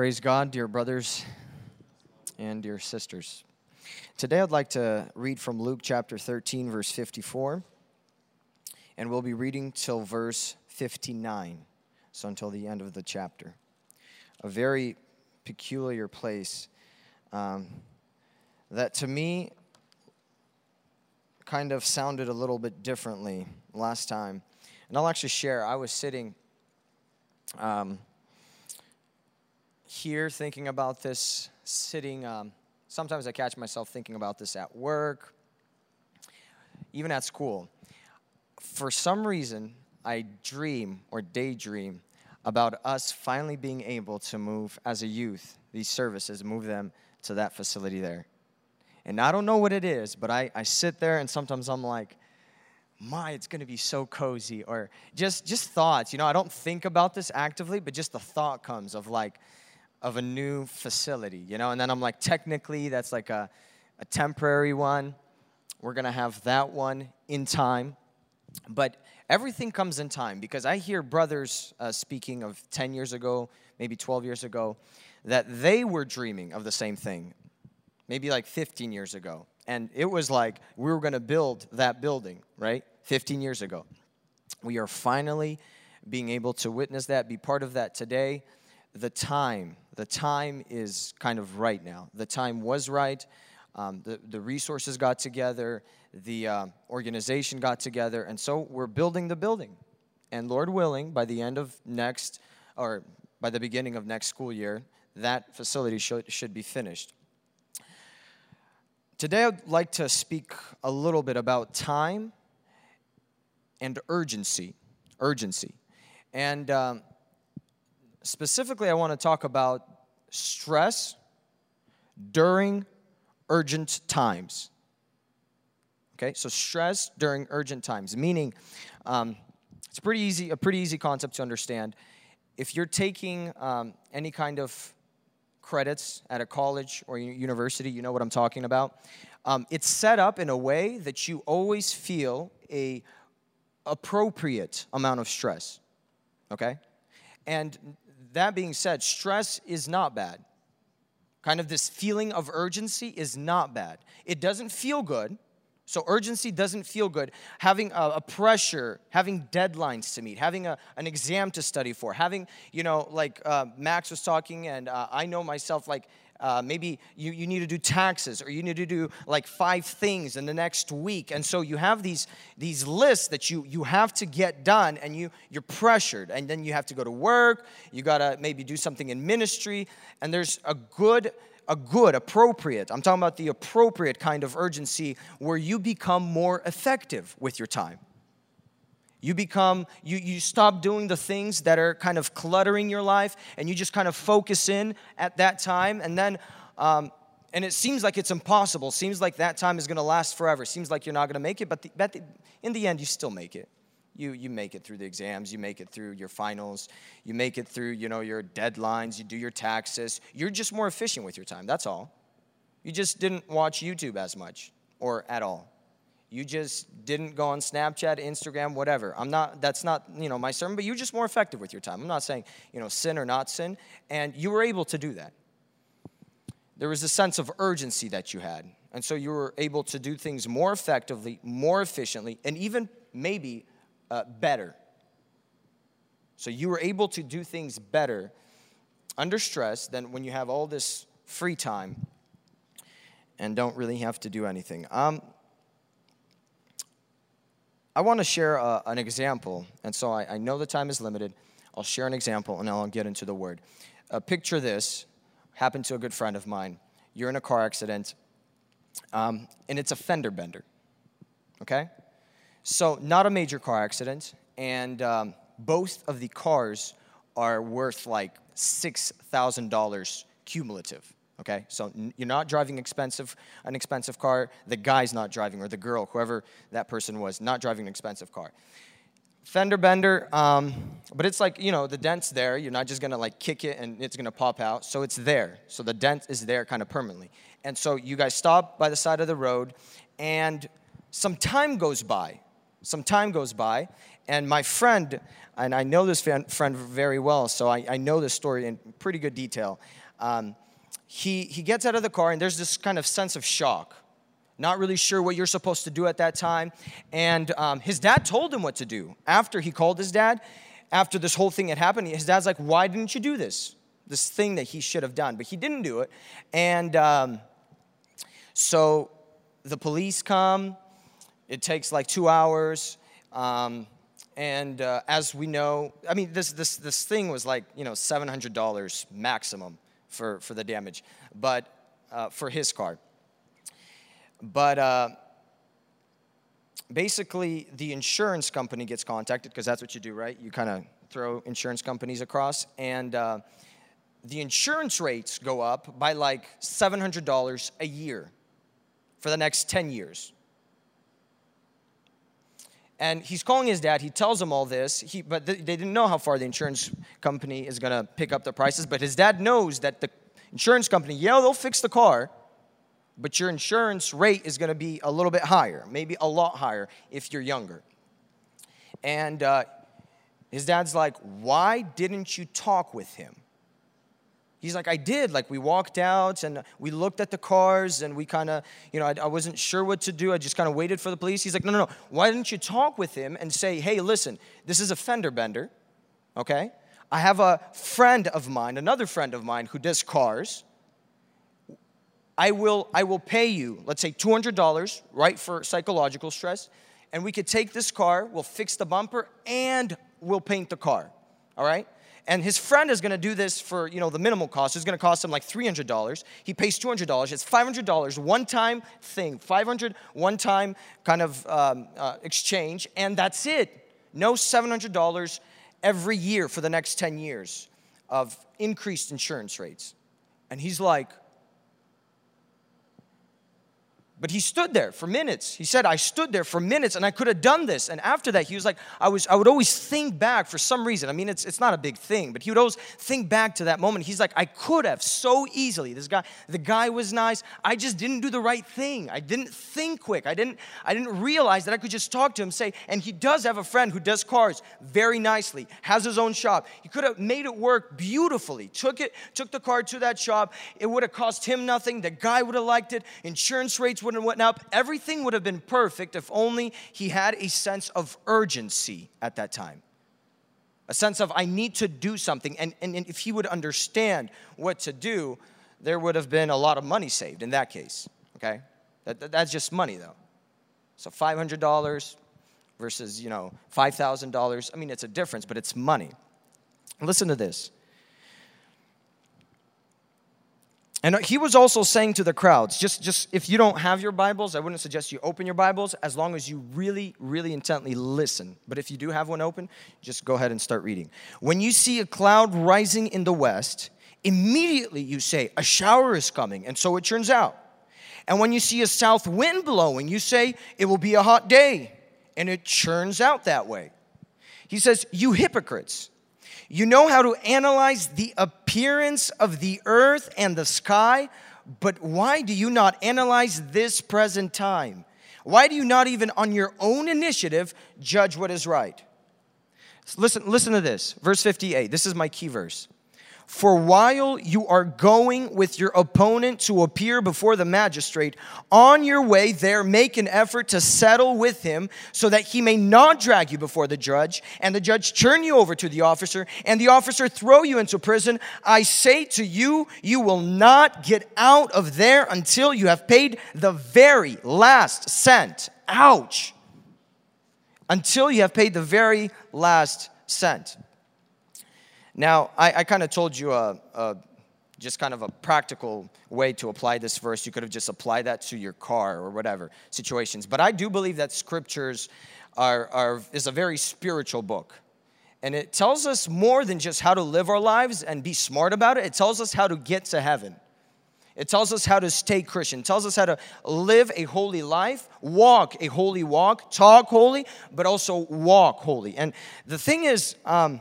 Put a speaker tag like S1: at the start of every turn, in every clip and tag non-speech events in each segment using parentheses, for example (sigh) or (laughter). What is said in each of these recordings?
S1: Praise God, dear brothers and dear sisters. Today I'd like to read from Luke chapter 13, verse 54, and we'll be reading till verse 59, so until the end of the chapter. A very peculiar place um, that to me kind of sounded a little bit differently last time. And I'll actually share, I was sitting. Um, here thinking about this, sitting. Um, sometimes I catch myself thinking about this at work, even at school. For some reason, I dream or daydream about us finally being able to move as a youth, these services, move them to that facility there. And I don't know what it is, but I, I sit there and sometimes I'm like, my, it's gonna be so cozy, or just just thoughts. You know, I don't think about this actively, but just the thought comes of like, of a new facility, you know? And then I'm like, technically, that's like a, a temporary one. We're gonna have that one in time. But everything comes in time because I hear brothers uh, speaking of 10 years ago, maybe 12 years ago, that they were dreaming of the same thing, maybe like 15 years ago. And it was like we were gonna build that building, right? 15 years ago. We are finally being able to witness that, be part of that today the time. The time is kind of right now. The time was right. Um, the, the resources got together, the uh, organization got together, and so we're building the building. And Lord willing, by the end of next, or by the beginning of next school year, that facility should, should be finished. Today, I'd like to speak a little bit about time and urgency. Urgency. And um, Specifically, I want to talk about stress during urgent times. Okay, so stress during urgent times, meaning um, it's pretty easy, a pretty easy concept to understand. If you're taking um, any kind of credits at a college or university, you know what I'm talking about. Um, it's set up in a way that you always feel a appropriate amount of stress. Okay, and that being said, stress is not bad. Kind of this feeling of urgency is not bad. It doesn't feel good. So, urgency doesn't feel good. Having a, a pressure, having deadlines to meet, having a, an exam to study for, having, you know, like uh, Max was talking, and uh, I know myself, like uh, maybe you, you need to do taxes or you need to do like five things in the next week. And so you have these these lists that you you have to get done and you you're pressured. And then you have to go to work. You got to maybe do something in ministry. And there's a good a good appropriate i'm talking about the appropriate kind of urgency where you become more effective with your time you become, you, you stop doing the things that are kind of cluttering your life and you just kind of focus in at that time. And then, um, and it seems like it's impossible. Seems like that time is going to last forever. Seems like you're not going to make it, but, the, but the, in the end, you still make it. You, you make it through the exams, you make it through your finals, you make it through, you know, your deadlines, you do your taxes. You're just more efficient with your time, that's all. You just didn't watch YouTube as much or at all you just didn't go on Snapchat, Instagram, whatever. I'm not, that's not, you know, my sermon, but you're just more effective with your time. I'm not saying, you know, sin or not sin. And you were able to do that. There was a sense of urgency that you had. And so you were able to do things more effectively, more efficiently, and even maybe uh, better. So you were able to do things better under stress than when you have all this free time and don't really have to do anything. Um, I want to share a, uh, an example, and so I, I, know the time is limited. I'll share an example and I'll get into the word. Uh, picture this happened to a good friend of mine. You're in a car accident, um, and it's a fender bender, okay? So, not a major car accident, and um, both of the cars are worth like $6,000 cumulative okay? So you're not driving expensive an expensive car. The guy's not driving or the girl whoever that person was not driving an expensive car. Fender bender um, but it's like you know the dent's there. You're not just gonna like kick it and it's gonna pop out. So it's there. So the dent is there kind of permanently. And so you guys stop by the side of the road and some time goes by. Some time goes by and my friend, and I know this friend very well, so I, I know this story in pretty good detail. Um, he, he gets out of the car, and there's this kind of sense of shock. Not really sure what you're supposed to do at that time. And um, his dad told him what to do. After he called his dad, after this whole thing had happened, his dad's like, Why didn't you do this? This thing that he should have done. But he didn't do it. And um, so the police come. It takes like two hours. Um, and uh, as we know, I mean, this, this, this thing was like, you know, $700 maximum for, for the damage, but uh, for his car. But uh, basically, the insurance company gets contacted because that's what you do, right? You kind of throw insurance companies across, and uh, the insurance rates go up by like $700 a year for the next 10 years. And he's calling his dad. He tells him all this, he, but they didn't know how far the insurance company is going to pick up the prices. But his dad knows that the insurance company, yeah, they'll fix the car, but your insurance rate is going to be a little bit higher, maybe a lot higher if you're younger. And uh, his dad's like, Why didn't you talk with him? He's like, I did. Like, we walked out and we looked at the cars and we kind of, you know, I, I, wasn't sure what to do. I just kind of waited for the police. He's like, no, no, no. Why didn't you talk with him and say, hey, listen, this is a fender bender, okay? I have a friend of mine, another friend of mine who does cars. I will, I will pay you, let's say $200, right, for psychological stress. And we could take this car, we'll fix the bumper, and we'll paint the car, all right? And his friend is going to do this for you know the minimal cost. It's going to cost him like $300 he pays $200 it's $500 one time thing. 500 one time kind of um, uh, exchange and that's it. No $700 every year for the next 10 years of increased insurance rates. And he's like but he stood there for minutes. He said, I stood there for minutes and I could have done this. And after that, he was like, I was I would always think back for some reason. I mean, it's it's not a big thing, but he would always think back to that moment. He's like, I could have so easily. This guy, the guy was nice. I just didn't do the right thing. I didn't think quick. I didn't I didn't realize that I could just talk to him, say, and he does have a friend who does cars very nicely, has his own shop. He could have made it work beautifully. Took it, took the car to that shop. It would have cost him nothing. The guy would have liked it. Insurance rates would would have went up. Everything would have been perfect if only he had a sense of urgency at that time. A sense of, I need to do something. And, and, and if he would understand what to do, there would have been a lot of money saved in that case. Okay? That, that, that's just money, though. So $500 versus, you know, $5,000. I mean, it's a difference, but it's money. Listen to this. And he was also saying to the crowds, just, just if you don't have your Bibles, I wouldn't suggest you open your Bibles as long as you really, really intently listen. But if you do have one open, just go ahead and start reading. When you see a cloud rising in the west, immediately you say, A shower is coming, and so it turns out. And when you see a south wind blowing, you say, It will be a hot day, and it churns out that way. He says, You hypocrites. You know how to analyze the appearance of the earth and the sky, but why do you not analyze this present time? Why do you not even on your own initiative judge what is right? Listen, listen to this. Verse 58. This is my key verse. For while you are going with your opponent to appear before the magistrate, on your way there, make an effort to settle with him so that he may not drag you before the judge, and the judge turn you over to the officer, and the officer throw you into prison. I say to you, you will not get out of there until you have paid the very last cent. Ouch! Until you have paid the very last cent. Now, I, I kind of told you a, a, just kind of a practical way to apply this verse. You could have just applied that to your car or whatever situations. But I do believe that scriptures are, are, is a very spiritual book. And it tells us more than just how to live our lives and be smart about it, it tells us how to get to heaven. It tells us how to stay Christian. It tells us how to live a holy life, walk a holy walk, talk holy, but also walk holy. And the thing is, um,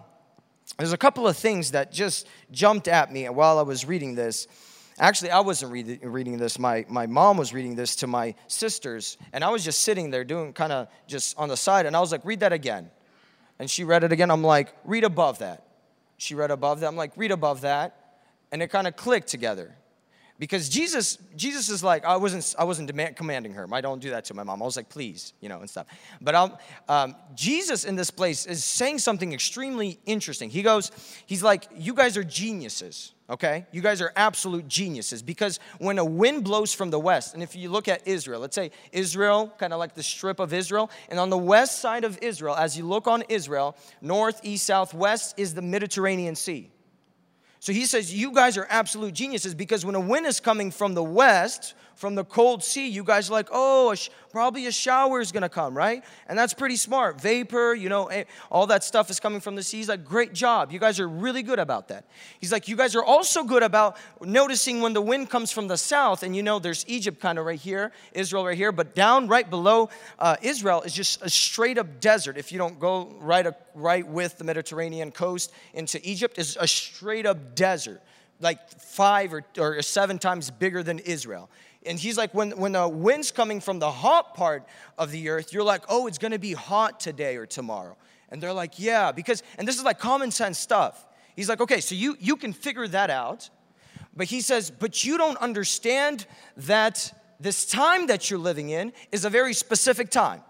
S1: there's a couple of things that just jumped at me while I was reading this. Actually, I wasn't read, reading this. My, my mom was reading this to my sisters, and I was just sitting there doing kind of just on the side, and I was like, read that again. And she read it again. I'm like, read above that. She read above that. I'm like, read above that. And it kind of clicked together because Jesus, Jesus is like, I wasn't, I wasn't demand, commanding her. I don't do that to my mom. I was like, please, you know, and stuff. But um, Jesus in this place is saying something extremely interesting. He goes, he's like, you guys are geniuses, okay? You guys are absolute geniuses because when a wind blows from the west, and if you look at Israel, let's say Israel, kind of like the strip of Israel, and on the west side of Israel, as you look on Israel, north, east, south, west is the Mediterranean Sea. So he says, You guys are absolute geniuses because when a wind is coming from the west, from the cold sea, you guys are like, oh, a sh- probably a shower is gonna come, right? And that's pretty smart. Vapor, you know, eh, all that stuff is coming from the sea. He's like, great job. You guys are really good about that. He's like, you guys are also good about noticing when the wind comes from the south, and you know, there's Egypt kind of right here, Israel right here, but down right below uh, Israel is just a straight up desert. If you don't go right, a, right with the Mediterranean coast into Egypt, is a straight up desert like five or, or seven times bigger than Israel. And he's like, when, when the wind's coming from the hot part of the earth, you're like, oh, it's gonna be hot today or tomorrow. And they're like, yeah, because, and this is like common sense stuff. He's like, okay, so you, you can figure that out. But he says, but you don't understand that this time that you're living in is a very specific time.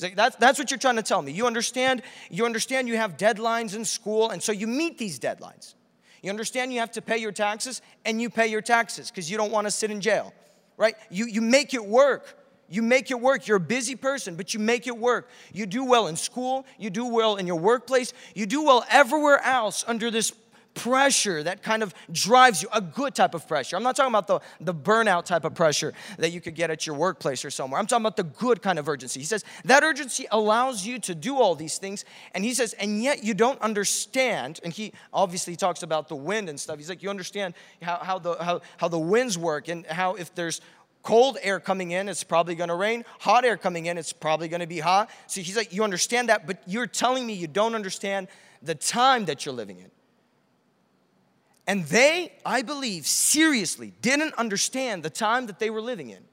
S1: Like, that's, that's what you're trying to tell me. You understand, you understand you have deadlines in school, and so you meet these deadlines. You understand you have to pay your taxes, and you pay your taxes because you don't want to sit in jail right? You, you make it work. You make it work. You're a busy person, but you make it work. You do well in school, you do well in your workplace, you do well everywhere else under this pressure that kind of drives you, a good type of pressure. I'm not talking about the, the burnout type of pressure that you could get at your workplace or somewhere. I'm talking about the good kind of urgency. He says that urgency allows you to do all these things. And he says, and yet you don't understand. And he obviously talks about the wind and stuff. He's like, you understand how, how, the, how, how the winds work and how if there's cold air coming in, it's probably going to rain. Hot air coming in, it's probably going to be hot. So he's like, You understand that, but you're telling me you don't understand the time that you're living in. And they, I believe, seriously didn't understand the time that they were living in.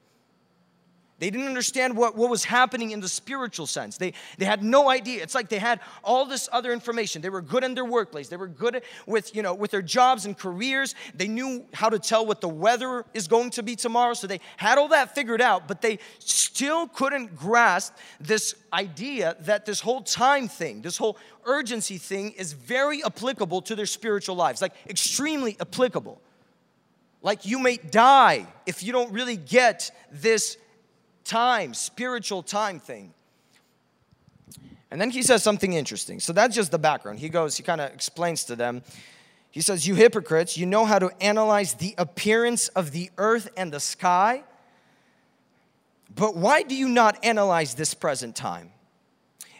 S1: They didn't understand what, what was happening in the spiritual sense. They, they had no idea. It's like they had all this other information. They were good in their workplace. They were good with, you know, with their jobs and careers. They knew how to tell what the weather is going to be tomorrow. So they had all that figured out, but they still couldn't grasp this idea that this whole time thing, this whole urgency thing is very applicable to their spiritual lives, like extremely applicable. Like you may die if you don't really get this time, spiritual time thing. And then he says something interesting. So that's just the background. He goes, he kind of explains to them. He says, You hypocrites, you know how to analyze the appearance of the earth and the sky, but why do you not analyze this present time?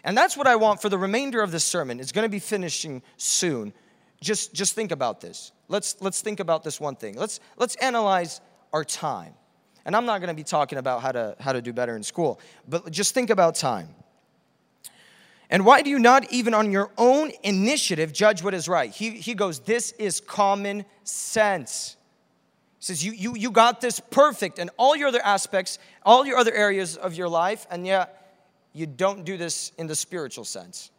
S1: And that's what I want for the remainder of this sermon. It's going to be finishing soon. Just, just think about this. Let's, let's think about this one thing. Let's, let's analyze our time. And I'm not going to be talking about how to, how to do better in school, but just think about time. And why do you not even on your own initiative judge what is right? He, he goes, This is common sense. He says, you, you, you got this perfect in all your other aspects, all your other areas of your life, and yet you don't do this in the spiritual sense.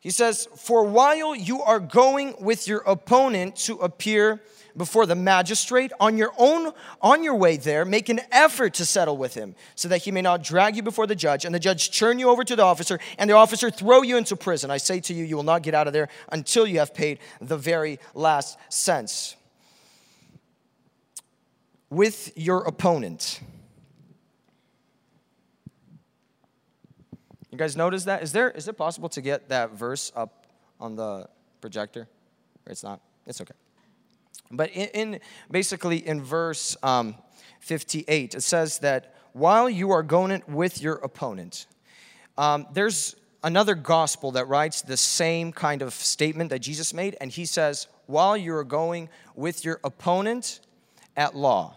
S1: He says, For while you are going with your opponent to appear before the magistrate on your own on your way there make an effort to settle with him so that he may not drag you before the judge and the judge turn you over to the officer and the officer throw you into prison. I say to you you will not get out of there until you have paid the very last cents. With your opponent. You guys notice that? Is there is it possible to get that verse up on the projector? It's not? It's okay but in, in basically in verse um, 58, it says that while you are going with your opponent, um, there's another gospel that writes the same kind of statement that Jesus made, and he says, while you are going with your opponent at law.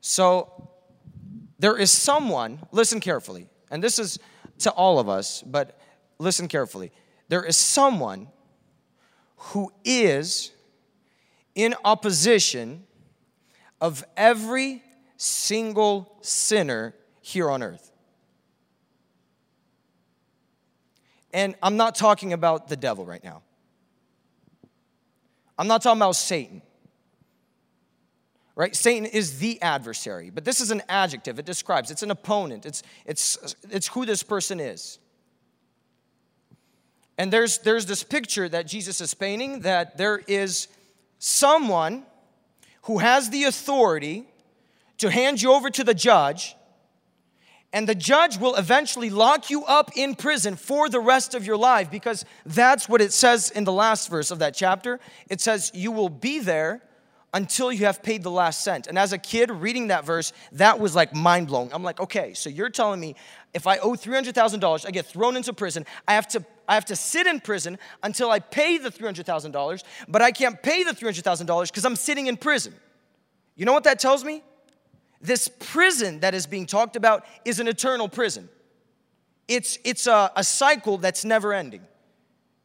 S1: So there is someone, listen carefully, and this is to all of us, but listen carefully. There is someone who is in opposition of every single sinner here on earth. And I'm not talking about the devil right now. I'm not talking about Satan. Right? Satan is the adversary, but this is an adjective. It describes, it's an opponent. It's, it's, it's who this person is. And there's, there's this picture that Jesus is painting that there is someone who has the authority to hand you over to the judge and the judge will eventually lock you up in prison for the rest of your life because that's what it says in the last verse of that chapter. It says, You will be there until you have paid the last cent. And as a kid reading that verse, that was like mind blowing. I'm like, okay, so you're telling me if I owe $300,000, I get thrown into prison, I have to I have to sit in prison until I pay the $300,000, but I can't pay the $300,000 because I'm sitting in prison. You know what that tells me? This prison that is being talked about is an eternal prison. It's, it's a, a cycle that's never ending.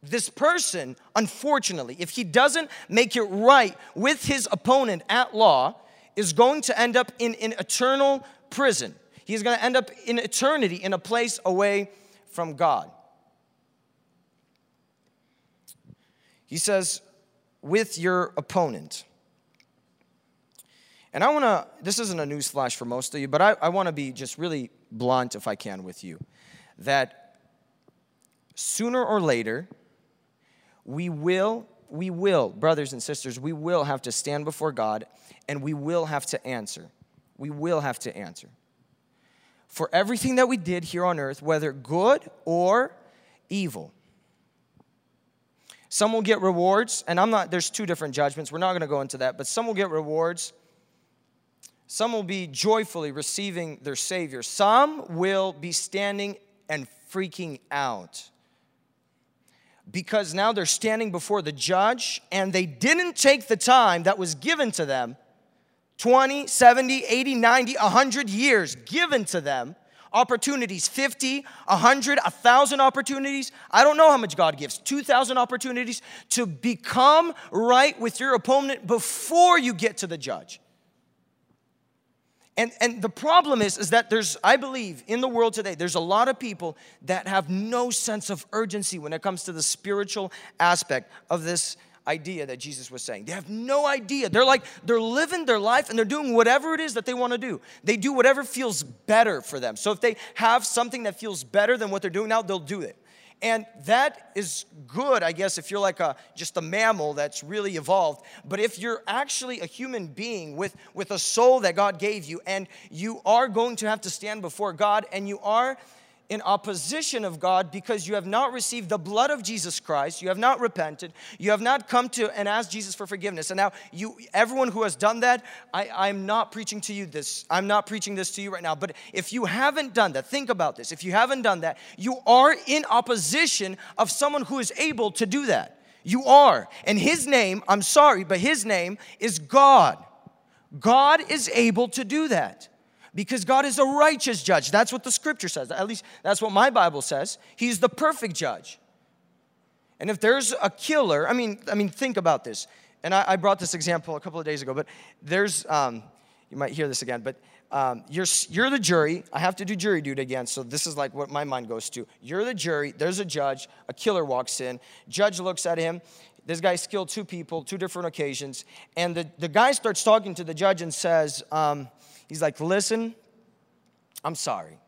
S1: This person, unfortunately, if he doesn't make it right with his opponent at law, is going to end up in an eternal prison. He's going to end up in eternity in a place away from God. He says, with your opponent. And I want to, this isn't a news flash for most of you, but I, I want to be just really blunt, if I can, with you. That sooner or later, we will, we will, brothers and sisters, we will have to stand before God and we will have to answer. We will have to answer. For everything that we did here on earth, whether good or evil. Some will get rewards, and I'm not, there's two different judgments. We're not going to go into that, but some will get rewards some will be joyfully receiving their Savior. Some will be standing and freaking out because now they're standing before the judge and they didn't take the time that was given to them 20, 70, 80, 90, 100 years given to them. Opportunities 50, 100, 1,000 opportunities. I don't know how much God gives. 2,000 opportunities to become right with your opponent before you get to the judge. And, and the problem is, is that there's, I believe, in the world today, there's a lot of people that have no sense of urgency when it comes to the spiritual aspect of this idea that Jesus was saying. They have no idea. They're like, they're living their life and they're doing whatever it is that they want to do. They do whatever feels better for them. So if they have something that feels better than what they're doing now, they'll do it. And that is good, I guess, if you're like a just a mammal that's really evolved. But if you're actually a human being with, with a soul that God gave you, and you are going to have to stand before God, and you are in opposition of God because you have not received the blood of Jesus Christ, you have not repented, you have not come to and asked Jesus for forgiveness. And now you everyone who has done that, I, I'm not preaching to you this, I'm not preaching this to you right now. But if you haven't done that, think about this. If you haven't done that, you are in opposition of someone who is able to do that. You are. And his name, I'm sorry, but his name is God. God is able to do that because God is a righteous judge. That's what the scripture says. At least that's what my Bible says. He's the perfect judge. And if there's a killer, I mean, I mean, think about this. And I, I brought this example a couple of days ago, but there's, um, you might hear this again, but um, you're, you're the jury. I have to do jury duty again, so this is like what my mind goes to. You're the jury, there's a judge, a killer walks in, judge looks at him. This guy's killed two people, two different occasions, and the, the guy starts talking to the judge and says, um, He's like, listen, I'm sorry.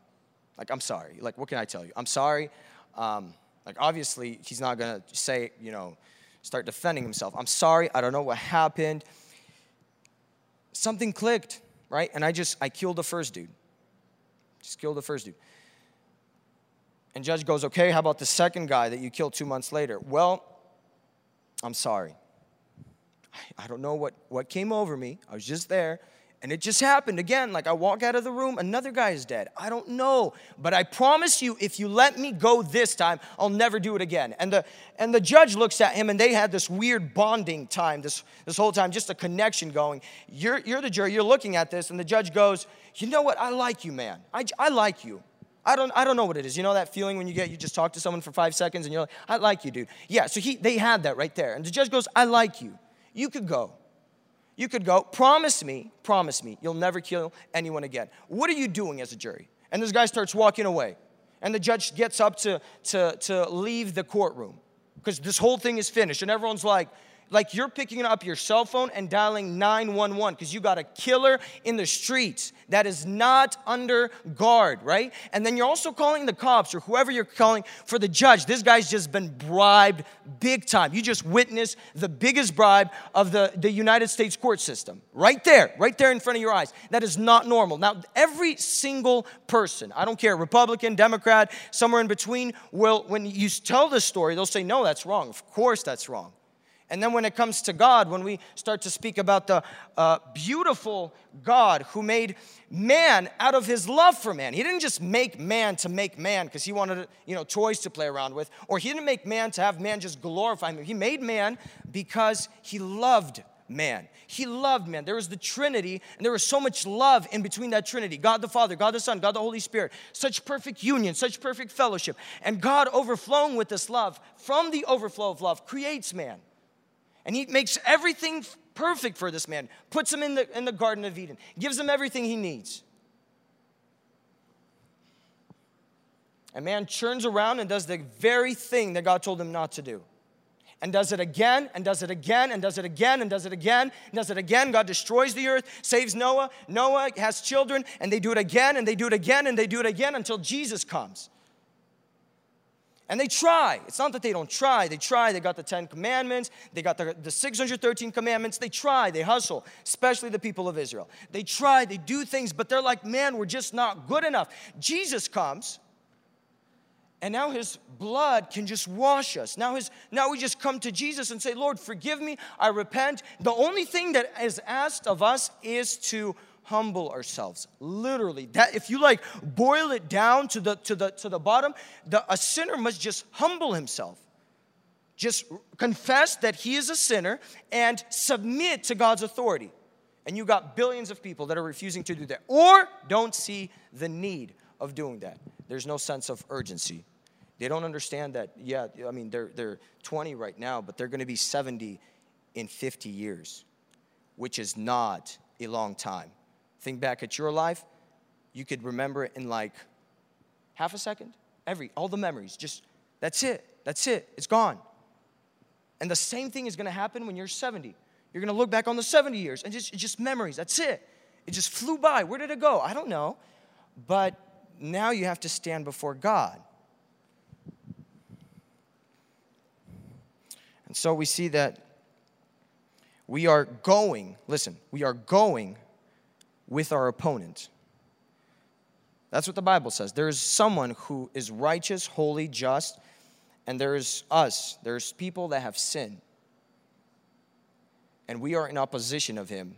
S1: Like, I'm sorry. Like, what can I tell you? I'm sorry. Um, like, obviously, he's not going to say, you know, start defending himself. I'm sorry. I don't know what happened. Something clicked, right? And I just, I killed the first dude. Just killed the first dude. And judge goes, okay, how about the second guy that you killed two months later? Well, I'm sorry. I don't know what, what came over me. I was just there. And it just happened again. Like I walk out of the room, another guy is dead. I don't know. But I promise you, if you let me go this time, I'll never do it again. And the and the judge looks at him and they had this weird bonding time, this, this whole time, just a connection going. You're, you're the jury, you're looking at this, and the judge goes, You know what? I like you, man. I, I like you. I don't, I don't know what it is. You know that feeling when you get, you just talk to someone for five seconds and you're like, I like you, dude. Yeah, so he, they had that right there. And the judge goes, I like you. You could go. You could go, promise me, promise me, you'll never kill anyone again. What are you doing as a jury? And this guy starts walking away. And the judge gets up to, to, to leave the courtroom because this whole thing is finished. And everyone's like, like you're picking up your cell phone and dialing 911 because you got a killer in the streets that is not under guard, right? And then you're also calling the cops or whoever you're calling for the judge. This guy's just been bribed big time. You just witnessed the biggest bribe of the, the United States court system. Right there, right there in front of your eyes. That is not normal. Now, every single person, I don't care, Republican, Democrat, somewhere in between, will, when you tell this story, they'll say, no, that's wrong. Of course that's wrong. And then when it comes to God, when we start to speak about the uh, beautiful God who made man out of his love for man, he didn't just make man to make man because he wanted you know toys to play around with, or he didn't make man to have man just glorify him. He made man because he loved man. He loved man. There was the Trinity, and there was so much love in between that Trinity God the Father, God the Son, God the Holy Spirit. Such perfect union, such perfect fellowship. And God, overflowing with this love, from the overflow of love, creates man. And he makes everything perfect for this man, puts him in the, in the Garden of Eden, gives him everything he needs. And man turns around and does the very thing that God told him not to do. And does it again, and does it again, and does it again, and does it again, and does it again. God destroys the earth, saves Noah. Noah has children, and they do it again, and they do it again, and they do it again until Jesus comes. And they try. It's not that they don't try. They try. They got the Ten Commandments. They got the, the 613 commandments. They try. They hustle, especially the people of Israel. They try. They do things, but they're like, man, we're just not good enough. Jesus comes, and now his blood can just wash us. Now, his, now we just come to Jesus and say, Lord, forgive me. I repent. The only thing that is asked of us is to humble ourselves. Literally that if you like boil it down to the to the to the bottom the, a sinner must just humble himself. Just confess that he is a sinner and submit to god's authority. And you got billions of people that are refusing to do that or don't see the need of doing that. There's no sense of urgency. They don't understand that yeah i mean they're they're 20 right now but they're going to be 70 in 50 years which is not a long time think back at your life, you could remember it in like half a second. Every, all the memories, just that's it. That's it. It's gone. And the same thing is to happen when you're 70. You're to look back on the 70 years and just, just memories. That's it. It just flew by. Where did it go? I don't know. But now you have to stand before God. And so we see that we are going, listen, we are going with our opponent. That's what the Bible says. There is someone who is righteous, holy, just, and there is us. There's people that have sinned. And we are in opposition of him.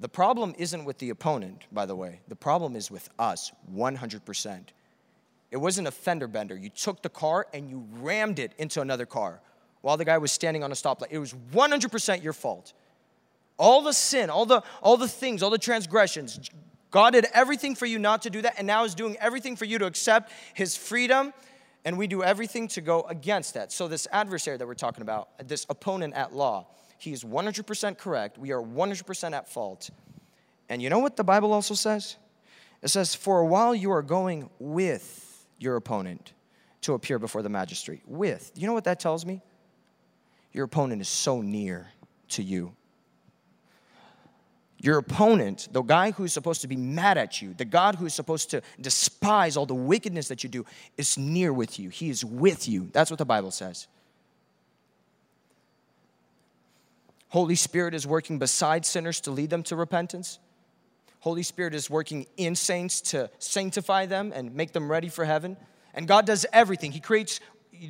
S1: The problem isn't with the opponent, by the way. The problem is with us, 100%. It wasn't a fender bender. You took the car and you rammed it into another car while the guy was standing on a stoplight. It was 100% your fault all the sin, all the, all the things, all the transgressions. God did everything for you not to do that, and now is doing everything for you to accept His freedom, and we do everything to go against that. So, this adversary that we're talking about, this opponent at law, he is 100% correct. We are 100% at fault. And you know what the Bible also says? It says, For a while you are going with your opponent to appear before the magistrate. With. You know what that tells me? Your opponent is so near to you your opponent, the guy who's supposed to be mad at you, the God who's supposed to despise all the wickedness that you do, is near with you. He is with you. That's what the Bible says. Holy Spirit is working beside sinners to lead them to repentance. Holy Spirit is working in saints to sanctify them and make them ready for heaven. And God does everything. He creates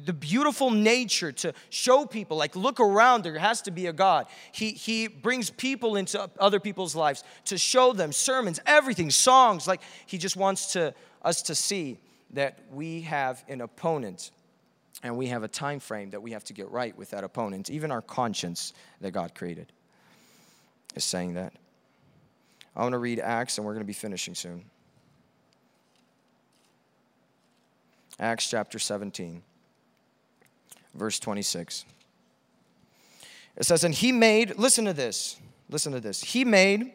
S1: the beautiful nature to show people, like, look around, there has to be a God. He, he brings people into other people's lives to show them sermons, everything, songs. Like, he just wants to, us to see that we have an opponent and we have a time frame that we have to get right with that opponent. Even our conscience that God created is saying that. I want to read Acts, and we're going to be finishing soon. Acts chapter 17 verse 26. It says, And he made, listen to this, listen to this. He made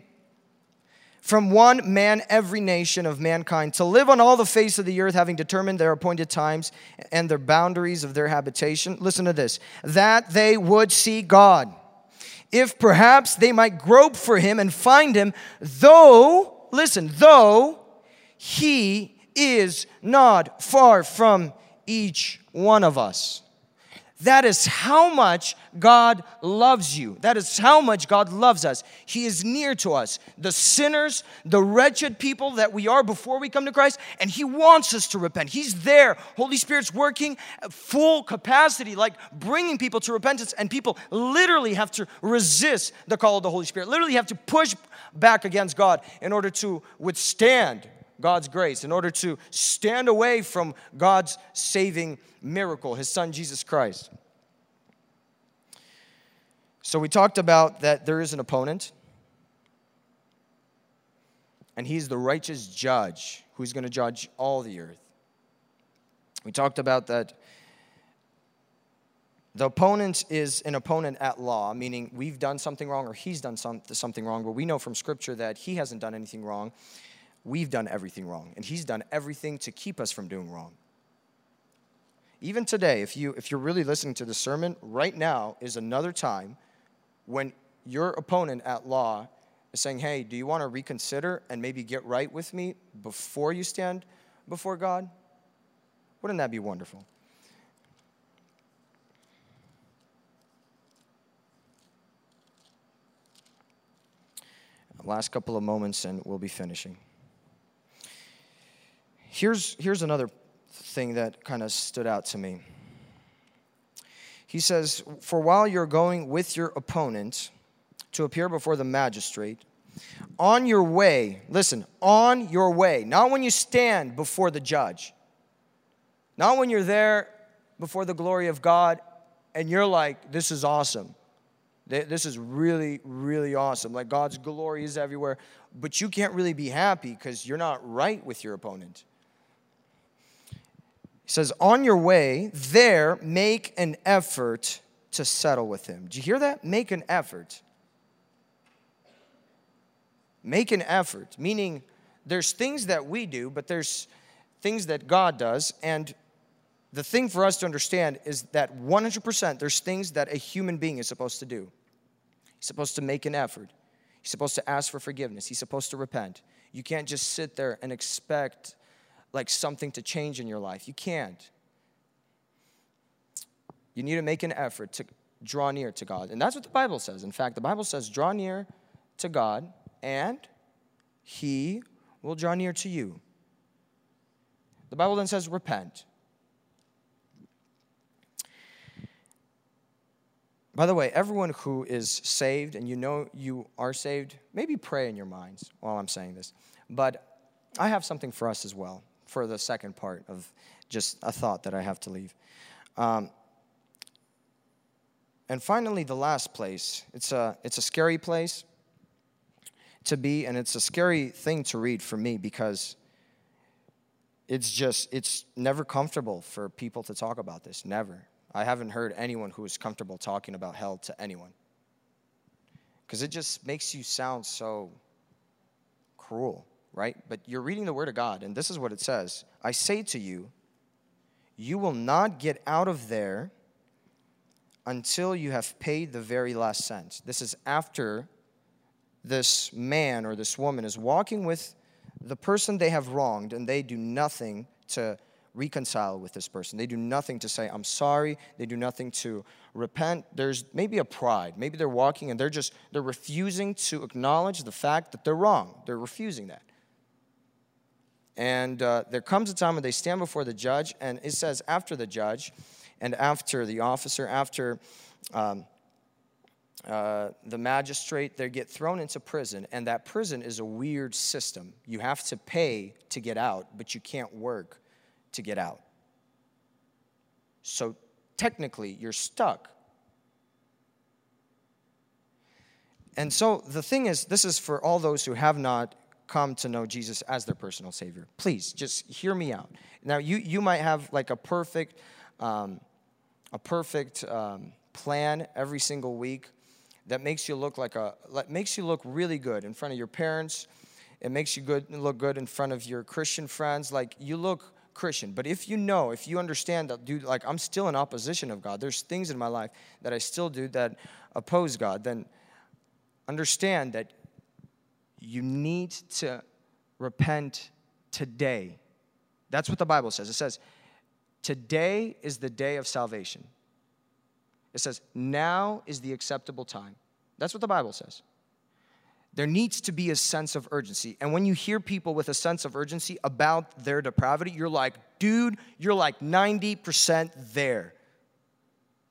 S1: from one man every nation of mankind to live on all the face of the earth, having determined their appointed times and their boundaries of their habitation. Listen to this that they would see God, if perhaps they might grope for him and find him, though, listen, though he is not far from each one of us. That is how much God loves you. That is how much God loves us. He is near to us, the sinners, the wretched people that we are before we come to Christ, and He wants us to repent. He's there. Holy Spirit's working full capacity, like bringing people to repentance, and people literally have to resist the call of the Holy Spirit, literally have to push back against God in order to withstand God's grace, in order to stand away from God's saving miracle, his son Jesus Christ. So we talked about that there is an opponent, and he's the righteous judge who's going to judge all the earth. We talked about that the opponent is an opponent at law, meaning we've done something wrong or he's done some, something wrong, but we know from Scripture that he hasn't done anything wrong we've done everything wrong, and He's done everything to keep us from doing wrong. Even today, if, you, if you're really listening to the sermon, right now is another time when your opponent at law is saying, Hey, do you want to reconsider and maybe get right with me before you stand before God? Wouldn't that be wonderful? Last couple of moments, and we'll be finishing. Here's, here's another thing that kind of stood out to me. He says, For while you're going with your opponent to appear before the magistrate, on your way, listen, on your way, not when you stand before the judge, not when you're there before the glory of God and you're like, this is awesome. This is really, really awesome. Like God's glory is everywhere, but you can't really be happy because you're not right with your opponent. He says, On your way there, make an effort to settle with him. Do you hear that? Make an effort. Make an effort, meaning there's things that we do, but there's things that God does. And the thing for us to understand is that 100% there's things that a human being is supposed to do. He's supposed to make an effort, he's supposed to ask for forgiveness, he's supposed to repent. You can't just sit there and expect like something to change in your life. You can't. You need to make an effort to draw near to God. And that's what the Bible says. In fact, the Bible says, draw near to God, and He will draw near to you. The Bible then says, repent. By the way, everyone who is saved and you know you are saved, maybe pray in your minds while I'm saying this. But I have something for us as well for the second part of just a thought that I have to leave. Um, and finally, the last place. It's a, it's a scary place to be, and it's a scary thing to read for me because it's just, it's never comfortable for people to talk about this. Never. I haven't heard anyone who is comfortable talking about hell to anyone. Because it just makes you sound so cruel right? But you're reading the Word of God, and this is what it says I say to you, you will not get out of there until you have paid the very last cent. This is after this man or this woman is walking with the person they have wronged, and they do nothing to reconcile with this person. They do nothing to say, I'm sorry. They do nothing to repent. There's maybe a pride. Maybe they're walking and they're just, they're refusing to acknowledge the fact that they're wrong. They're refusing that. And uh, there comes a time when they stand before the judge, and it says after the judge and after the officer, after um, uh, the magistrate, they get thrown into prison. And that prison is a weird system. You have to pay to get out, but you can't work to get out. So technically, you're stuck. And so the thing is, this is for all those who have not come to know Jesus as their personal Savior. Please, just hear me out. Now, you, you might have like a perfect, um, a perfect um, plan every single week that makes you look like a, like, makes you look really good in front of your parents, it makes you good look good in front of your Christian friends. Like you look Christian. But if you know, if you understand that, dude, like I'm still in opposition of God, there's things in my life that I still do that oppose God, then understand that you need to repent today. That's what the Bible says. It says, Today is the day of salvation. It says, Now is the acceptable time. That's what the Bible says. There needs to be a sense of urgency. And when you hear people with a sense of urgency about their depravity, you're like, dude, you're like 90% there.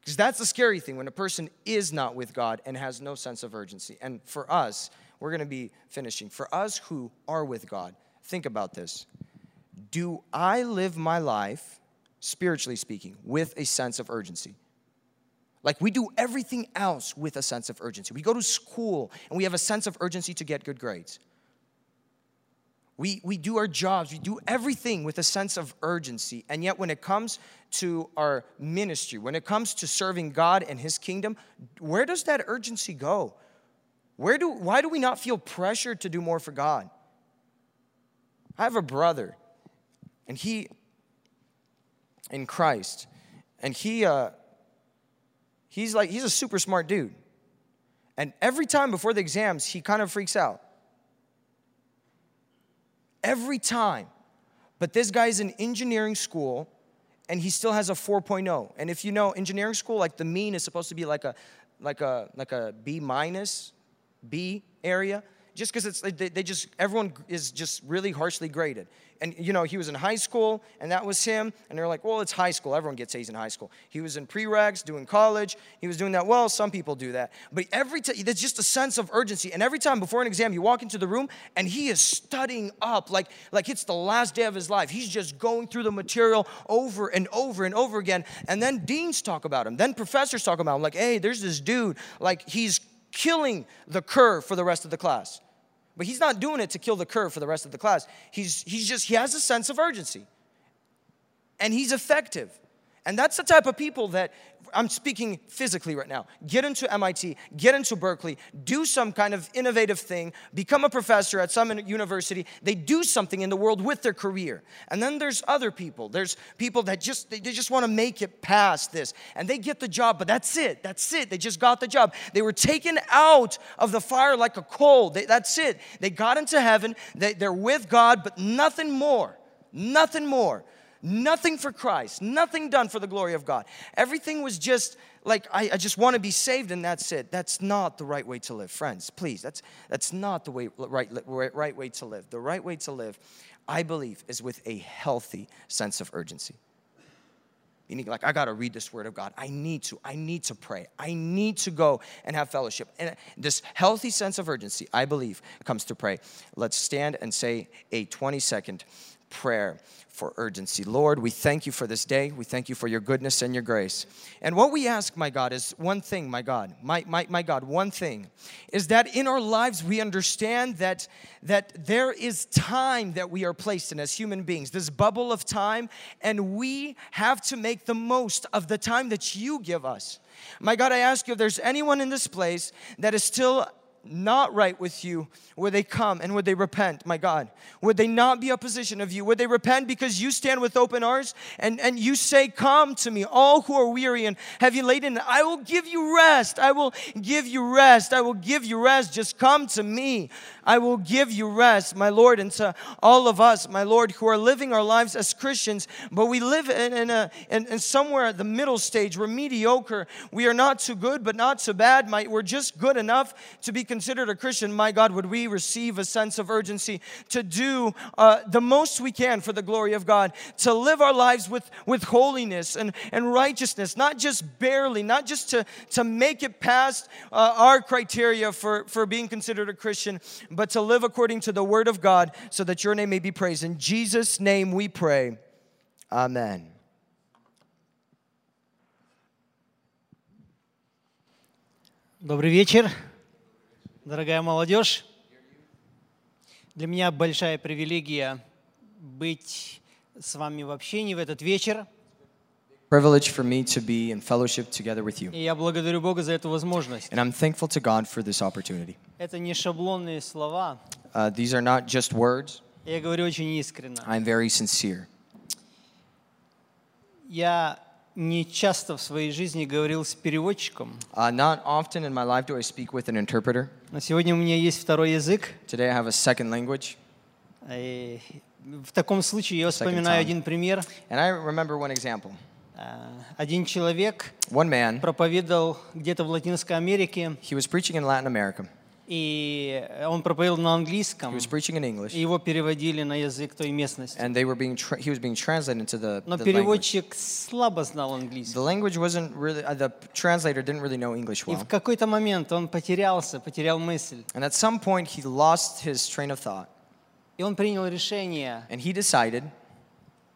S1: Because that's the scary thing when a person is not with God and has no sense of urgency. And for us, we're going to be finishing. For us who are with God, think about this. Do I live my life, spiritually speaking, with a sense of urgency? Like we do everything else with a sense of urgency. We go to school and we have a sense of urgency to get good grades. We, we do our jobs, we do everything with a sense of urgency. And yet, when it comes to our ministry, when it comes to serving God and His kingdom, where does that urgency go? Where do, why do we not feel pressure to do more for God? I have a brother, and he, in Christ, and he, uh, he's like, he's a super smart dude. And every time before the exams, he kind of freaks out. Every time. But this guy's in engineering school and he still has a 4.0. And if you know engineering school, like the mean is supposed to be like a like a like a B minus, B area just because it's they, they just everyone is just really harshly graded. And you know he was in high school and that was him and they're like well it's high school. Everyone gets a's in high school. He was in preregs doing college. He was doing that well. Some people do that. But every time there's just a sense of urgency. And every time before an exam you walk into the room and he is studying up like like it's the last day of his life. He's just going through the material over and over and over again. And then deans talk about him. Then professors talk about him like hey there's this dude. Like he's killing the curve for the rest of the class but he's not doing it to kill the curve for the rest of the class. He's, he's just, he has a sense of urgency. And he's effective. And that's the type of people that I'm speaking physically right now. Get into MIT, get into Berkeley, do some kind of innovative thing, become a professor at some university. They do something in the world with their career. And then there's other people. There's people that just they, just want to make it past this. And they get the job, but that's it. That's it. They just got the job. They were taken out of the fire like a coal. They, that's it. They got into heaven. They, they're with God, but nothing more. Nothing more. Nothing for Christ, nothing done for the glory of God. Everything was just like, I, I just want to be saved and that's it. That's not the right way to live, friends. Please, that's, that's not the way, right, right way to live. The right way to live, I believe, is with a healthy sense of urgency. Meaning, like, I got to read this word of God. I need to. I need to pray. I need to go and have fellowship. And this healthy sense of urgency, I believe, comes to pray. Let's stand and say a 20 second prayer for urgency. Lord, we thank you for this day. We thank you for your goodness and your grace. And what we ask, my God, is one thing, my God, my, my, my God, one thing is that in our lives we understand that, that there is time that we are placed in as human beings, this bubble of time, and we have to make the most of the time that you give us. My God, I ask you if there's anyone in this place that is still not right with you, would they come and would they repent, my God? Would they not be opposition of you? Would they repent because you stand with open arms and, and you say, Come to me, all who are weary and heavy laden, I will give you rest. I will give you rest. I will give you rest. Just come to me. I will give you rest, my Lord, and to all of us, my Lord, who are living our lives as Christians, but we live in, in, a, in, in somewhere at the middle stage. We're mediocre. We are not too good, but not too bad. My, we're just good enough to be considered a Christian. My God, would we receive a sense of urgency to do uh, the most we can for the glory of God, to live our lives with, with holiness and, and righteousness, not just barely, not just to, to make it past uh, our criteria for, for being considered a Christian, but to live according to the word of God so that your name may be praised. In Jesus' name we pray. Amen.
S2: Добрый вечер, Дорогая молодежь. Для меня большая привилегия быть с вами в общении в этот вечер.
S1: Privilege for me to be in fellowship together with you.
S2: И я благодарю Бога за эту возможность.
S1: And I'm thankful to God for this opportunity.
S2: Это не шаблонные слова.
S1: Uh, these are not just words.
S2: Я говорю очень искренне.
S1: I'm very sincere.
S2: Я не часто в своей жизни говорил с переводчиком,
S1: Uh, not often in my life do I speak with an interpreter.
S2: но сегодня у меня есть второй язык.
S1: Today I have a second language.
S2: И в таком случае я вспоминаю один пример.
S1: And I remember one example.
S2: А, Один человек
S1: One man,
S2: проповедовал где-то в Латинской Америке,
S1: he was preaching in Latin America.
S2: И он проповедовал на
S1: He
S2: английском,
S1: was preaching in
S2: и
S1: English.
S2: его переводили на язык той местности.
S1: And they were being tra- he was being translated into the,
S2: Но
S1: the language.
S2: переводчик слабо знал английский.
S1: The language wasn't really, uh, the translator didn't really know English
S2: И
S1: well.
S2: в какой-то момент он потерялся, потерял мысль.
S1: And at some point, he lost his train of thought.
S2: И он принял решение
S1: And he decided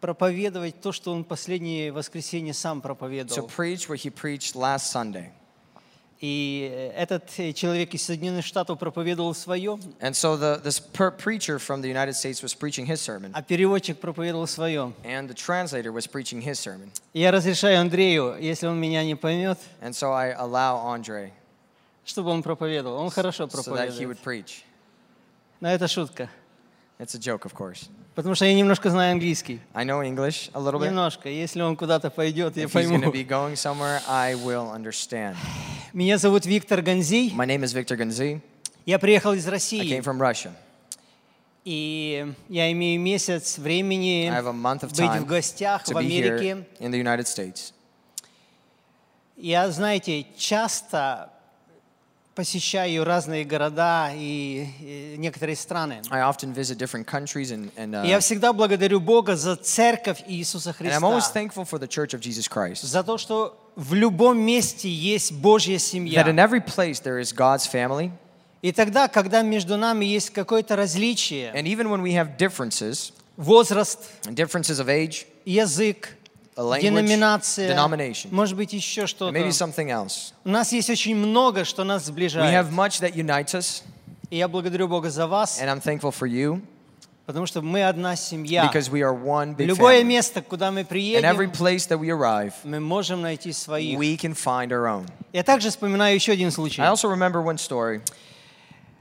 S2: проповедовать то, что он последнее воскресенье сам
S1: to
S2: проповедовал.
S1: preach what he preached last Sunday.
S2: И этот э, человек из Соединенных Штатов проповедовал свое,
S1: And so the, this preacher from the United States was preaching his sermon,
S2: а переводчик проповедовал свое.
S1: and the translator was preaching his sermon.
S2: Я разрешаю Андрею, если он меня не поймет,
S1: And so I allow Andre
S2: чтобы он проповедовал. Он хорошо
S1: so that he
S2: проповедует.
S1: would preach.
S2: Но это шутка.
S1: It's a joke, of course.
S2: Потому что я немножко знаю английский.
S1: I know English a little bit.
S2: Немножко. Если он куда-то пойдет, я
S1: If he's to
S2: пойму.
S1: be going somewhere, I will understand. (sighs)
S2: Меня зовут Виктор Ганзей.
S1: My name is Victor Gunzi.
S2: Я приехал из
S1: I came
S2: России.
S1: from Russia.
S2: И я имею месяц времени быть в гостях в Америке.
S1: in the United States.
S2: Я, знаете, часто посещаю разные города и, некоторые страны.
S1: I often visit different countries and, and, uh,
S2: я всегда благодарю Бога за церковь Иисуса
S1: and I'm always
S2: Христа.
S1: thankful for the Church of Jesus Christ.
S2: За то, что в любом месте есть Божья семья.
S1: That in every place there is God's family,
S2: И тогда, когда между нами есть какое-то различие,
S1: and even when we have differences,
S2: возраст,
S1: differences of age,
S2: язык,
S1: a language,
S2: деноминация,
S1: denomination,
S2: может быть, еще
S1: and
S2: что-то.
S1: maybe something else.
S2: У нас есть очень много, что нас
S1: We
S2: сближает.
S1: have much that unites us,
S2: И я благодарю Бога за вас,
S1: and I'm thankful for you
S2: потому что мы одна семья.
S1: because we are one
S2: В
S1: big
S2: любое
S1: family.
S2: место, куда мы
S1: And every
S2: приедем,
S1: place that we arrive,
S2: мы можем найти своих.
S1: we can find our own.
S2: Я также вспоминаю еще один случай.
S1: I also remember one story.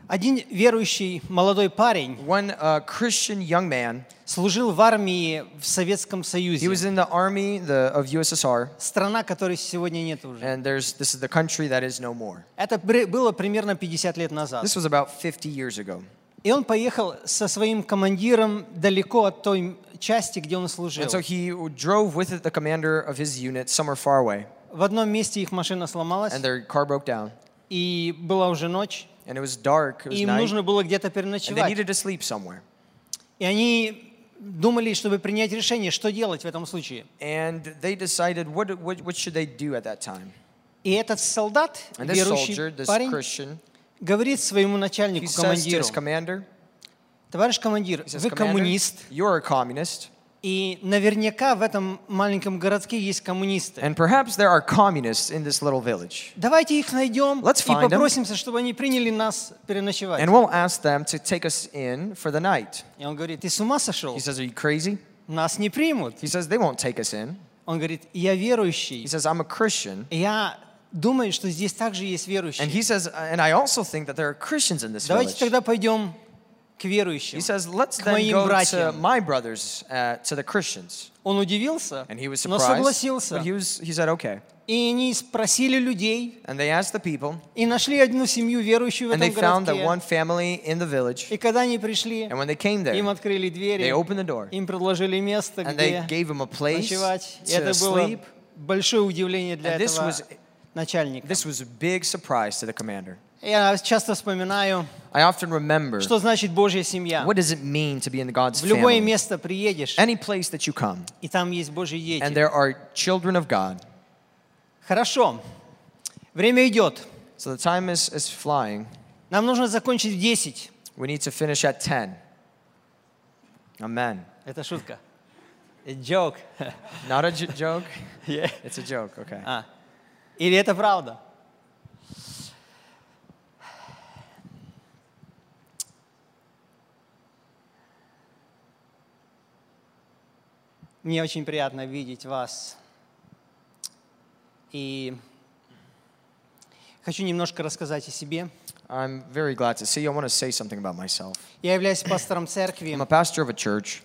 S2: Один верующий молодой парень
S1: One uh, Christian young man,
S2: служил в армии в Советском
S1: he
S2: Союзе.
S1: was in the army the, of USSR,
S2: Страна, которой сегодня нет уже.
S1: and there's this is the country that is no more.
S2: Это было примерно 50 лет назад.
S1: This was about 50 years ago.
S2: И он поехал со своим командиром далеко от той части, где он служил.
S1: And so he drove with it the commander of his unit somewhere far away,
S2: В одном месте их машина сломалась,
S1: and their car broke down,
S2: и была уже ночь,
S1: and it was dark, it was
S2: им
S1: night,
S2: нужно было где-то
S1: and they
S2: переночевать.
S1: needed to sleep somewhere.
S2: И они думали, чтобы принять решение, что делать в этом случае.
S1: And they decided what, what, what should they do at that time.
S2: И этот солдат,
S1: And this
S2: верующий
S1: soldier, this
S2: парень,
S1: Christian,
S2: говорит своему
S1: he
S2: начальнику,
S1: says to
S2: командиру,
S1: his commander,
S2: товарищ командир,
S1: he says,
S2: вы
S1: Commander,
S2: коммунист,
S1: you're a communist,
S2: и наверняка в этом маленьком городке есть коммунисты.
S1: and perhaps there are communists in this little village.
S2: Давайте их найдем
S1: Let's
S2: и
S1: find them.
S2: попросимся, чтобы они приняли нас переночевать.
S1: And we'll ask them to take us in for the night.
S2: И он говорит, ты с ума сошел?
S1: He says, Are you crazy?
S2: Нас не примут.
S1: He says, They won't take us in.
S2: Он говорит, я
S1: He
S2: верующий.
S1: says, I'm a Christian.
S2: Я думаю, что здесь также есть
S1: And
S2: верующие.
S1: he says, And I also think that there are Christians in this
S2: Давайте
S1: village.
S2: тогда пойдем к верующим.
S1: He says, Let's
S2: к
S1: then
S2: моим
S1: go to
S2: братьям.
S1: my brothers, uh, to the Christians.
S2: Он удивился,
S1: And he was
S2: но
S1: surprised.
S2: согласился.
S1: But he, was, he said, Okay.
S2: И они спросили людей,
S1: And they asked the people,
S2: и нашли одну семью верующую в
S1: and they
S2: этом
S1: found that
S2: городке.
S1: one family in the village.
S2: И когда они пришли,
S1: And when they came
S2: им
S1: there,
S2: открыли
S1: they
S2: двери,
S1: opened the door.
S2: им предложили место,
S1: And they
S2: где
S1: gave him a place
S2: ночевать. И
S1: to
S2: это было
S1: sleep.
S2: большое удивление для
S1: And this
S2: этого
S1: was-
S2: начальника.
S1: This was a big surprise to the commander.
S2: Я часто вспоминаю,
S1: I often remember
S2: что значит Божья семья.
S1: what does it mean to be in God's
S2: В любое
S1: family?
S2: место приедешь,
S1: Any place that you come,
S2: и там есть Божьи
S1: and
S2: дети.
S1: there are children of God.
S2: Хорошо. Время идет.
S1: So the time is, is flying.
S2: Нам нужно закончить в 10.
S1: We need to finish at 10. Amen.
S2: Это шутка. It's joke. (laughs)
S1: Not a j- joke?
S2: Yeah.
S1: It's a joke, okay.
S2: А. Или это правда? Мне очень приятно видеть вас. И хочу немножко рассказать о себе.
S1: I'm very glad to see you. I want to say something about myself.
S2: Я являюсь пастором церкви
S1: I'm a pastor of a church,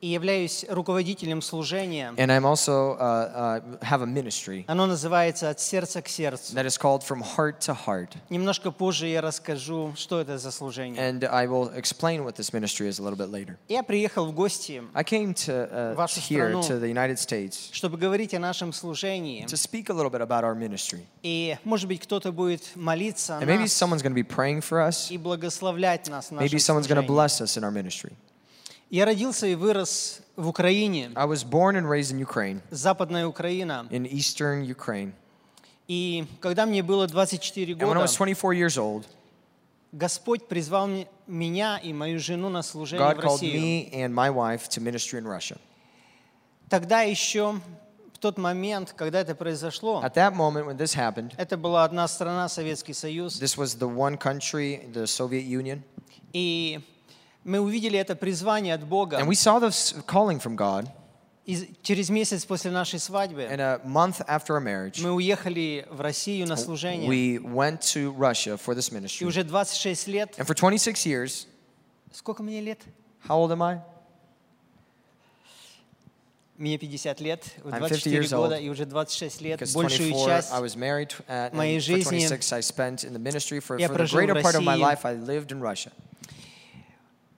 S2: и являюсь руководителем служения.
S1: and I'm also uh, uh, have a ministry
S2: Оно называется «От сердца к сердцу».
S1: that is called From Heart to Heart.
S2: Немножко позже я расскажу, что это за служение.
S1: And I will explain what this ministry is a little bit later.
S2: Я приехал в гости,
S1: I came to uh,
S2: Вашу
S1: here
S2: страну.
S1: to the United States
S2: чтобы говорить о нашем служении.
S1: to speak a little bit about our ministry.
S2: И, может быть, кто-то будет молиться
S1: And maybe someone's going to be praying for us.
S2: и благословлять нас
S1: Maybe someone's going to bless us in our ministry.
S2: Я родился и вырос в Украине,
S1: I was born and raised in Ukraine,
S2: Западная Украина.
S1: in eastern Ukraine.
S2: И когда мне было 24
S1: And when I
S2: года,
S1: was 24 years old,
S2: Господь призвал меня и мою жену на служение
S1: God
S2: в
S1: called
S2: Россию.
S1: me and my wife to ministry in Russia.
S2: Тогда еще, в тот момент, когда это произошло,
S1: At that moment when this happened,
S2: это была одна страна, Советский Союз,
S1: this was the one country, the Soviet Union,
S2: и мы увидели это призвание от Бога.
S1: and we saw this calling from God.
S2: И через месяц после нашей свадьбы
S1: And a month after our marriage,
S2: мы уехали в Россию на служение.
S1: we went to Russia for this
S2: И
S1: ministry.
S2: уже 26 лет,
S1: And for 26 years,
S2: сколько мне лет?
S1: how old am I?
S2: Мне 50 лет, в
S1: I'm
S2: 24
S1: 50 years
S2: года
S1: old.
S2: и уже 26 лет.
S1: Because
S2: Большую
S1: 24,
S2: часть
S1: I was married, uh,
S2: моей
S1: and for
S2: жизни
S1: 26 I spent in the ministry. For,
S2: я
S1: for the
S2: прожил в
S1: greater part of my
S2: России.
S1: life, I lived in Russia.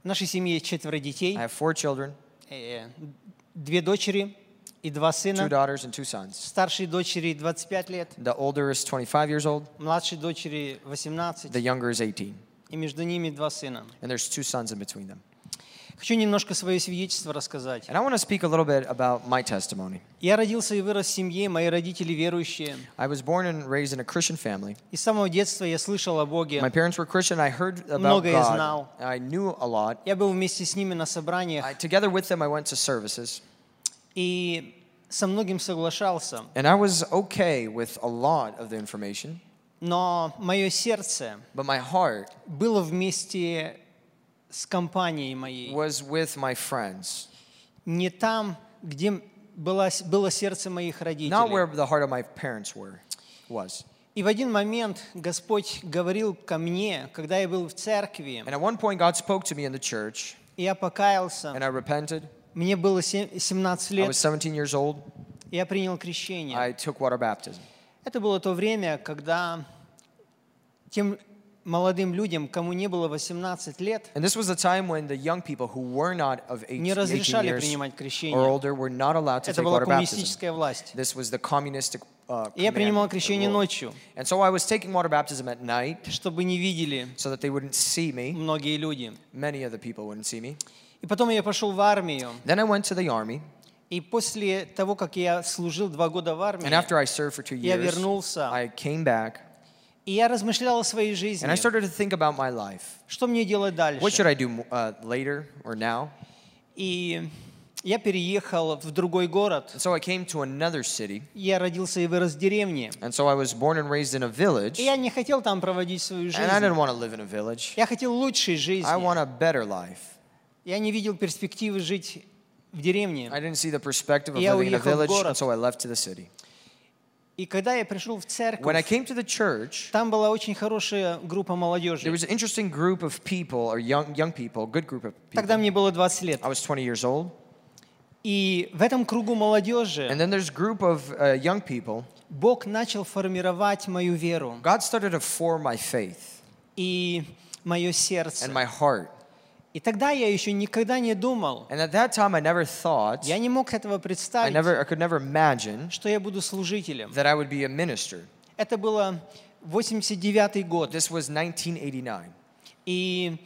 S2: В нашей семье четверо детей,
S1: I have four children,
S2: э, две дочери и два
S1: two
S2: сына.
S1: daughters and two sons.
S2: Старшей дочери 25 лет,
S1: The older is 25 years old,
S2: младшей дочери 18,
S1: the younger is 18.
S2: и между ними два сына.
S1: And there's two sons in between them.
S2: Хочу немножко свое свидетельство рассказать.
S1: And I want to speak a little bit about my testimony.
S2: Я родился и вырос в семье, мои родители верующие.
S1: I was born and raised in a Christian family.
S2: И с самого детства я слышал о Боге.
S1: My parents were Christian. I heard about
S2: Многое
S1: God.
S2: знал.
S1: I knew a lot.
S2: Я был вместе с ними на собраниях
S1: I, together with them, I went to services.
S2: и со многим соглашался.
S1: And I was okay with a lot of the information.
S2: Но мое сердце
S1: But my heart
S2: было вместе с компанией моей.
S1: was with my friends.
S2: Не там, где было, было сердце моих
S1: Not where
S2: родителей.
S1: the heart of my parents were, was.
S2: И в один момент Господь говорил ко мне, когда я был в церкви,
S1: And at one point, God spoke to me in the church,
S2: и я покаялся.
S1: and I repented.
S2: Мне было се- 17
S1: I
S2: лет,
S1: was 17 years old.
S2: я принял крещение.
S1: I took water baptism.
S2: Это было то время, когда тем молодым людям, кому не было 18 лет,
S1: And this was the time when the young people who were not of 18,
S2: не
S1: 18
S2: разрешали
S1: years
S2: принимать
S1: or
S2: крещение.
S1: older were not allowed to
S2: Это
S1: take
S2: была
S1: water baptism.
S2: коммунистическая власть.
S1: This was the communistic uh,
S2: И я принимал
S1: command,
S2: крещение ночью,
S1: And so I was taking water baptism at night
S2: чтобы не видели
S1: so that they wouldn't see me.
S2: многие люди.
S1: Many of the people wouldn't see me.
S2: И потом я пошел в армию.
S1: Then I went to the army.
S2: И после того, как я служил два года в
S1: And
S2: армии,
S1: after I served for two
S2: я
S1: years,
S2: вернулся,
S1: I came back
S2: и я размышлял о своей жизни.
S1: and I started to think about my life.
S2: Что мне делать
S1: What should
S2: дальше?
S1: I do uh, later or now?
S2: И я переехал в другой город.
S1: And so I came to another city.
S2: Я родился и вырос в деревне.
S1: And so I was born and raised in a village.
S2: И я не хотел там проводить свою
S1: And I
S2: жизнь.
S1: didn't want to live in a village.
S2: Я хотел лучшей
S1: I
S2: жизни.
S1: want a better life.
S2: Я не видел перспективы жить в деревне.
S1: I didn't see the perspective of
S2: Я
S1: living in a village, and so I left to the city.
S2: И когда я пришел в
S1: When I
S2: церковь,
S1: came to the church,
S2: там была очень хорошая группа
S1: there
S2: молодежи.
S1: was an interesting group of people, or young, young people, good group of
S2: Тогда мне было 20 лет.
S1: I was 20 years old.
S2: И в этом кругу молодежи
S1: And then there's group of uh, young people.
S2: Бог начал формировать мою веру
S1: God started to form my faith
S2: и мое сердце.
S1: and my heart.
S2: И тогда я еще никогда не думал,
S1: And at that time, I never thought,
S2: я не мог этого
S1: I,
S2: представить,
S1: never, I could never imagine
S2: что я буду служителем.
S1: that I would be a minister.
S2: Это было 89 год.
S1: This was 1989.
S2: И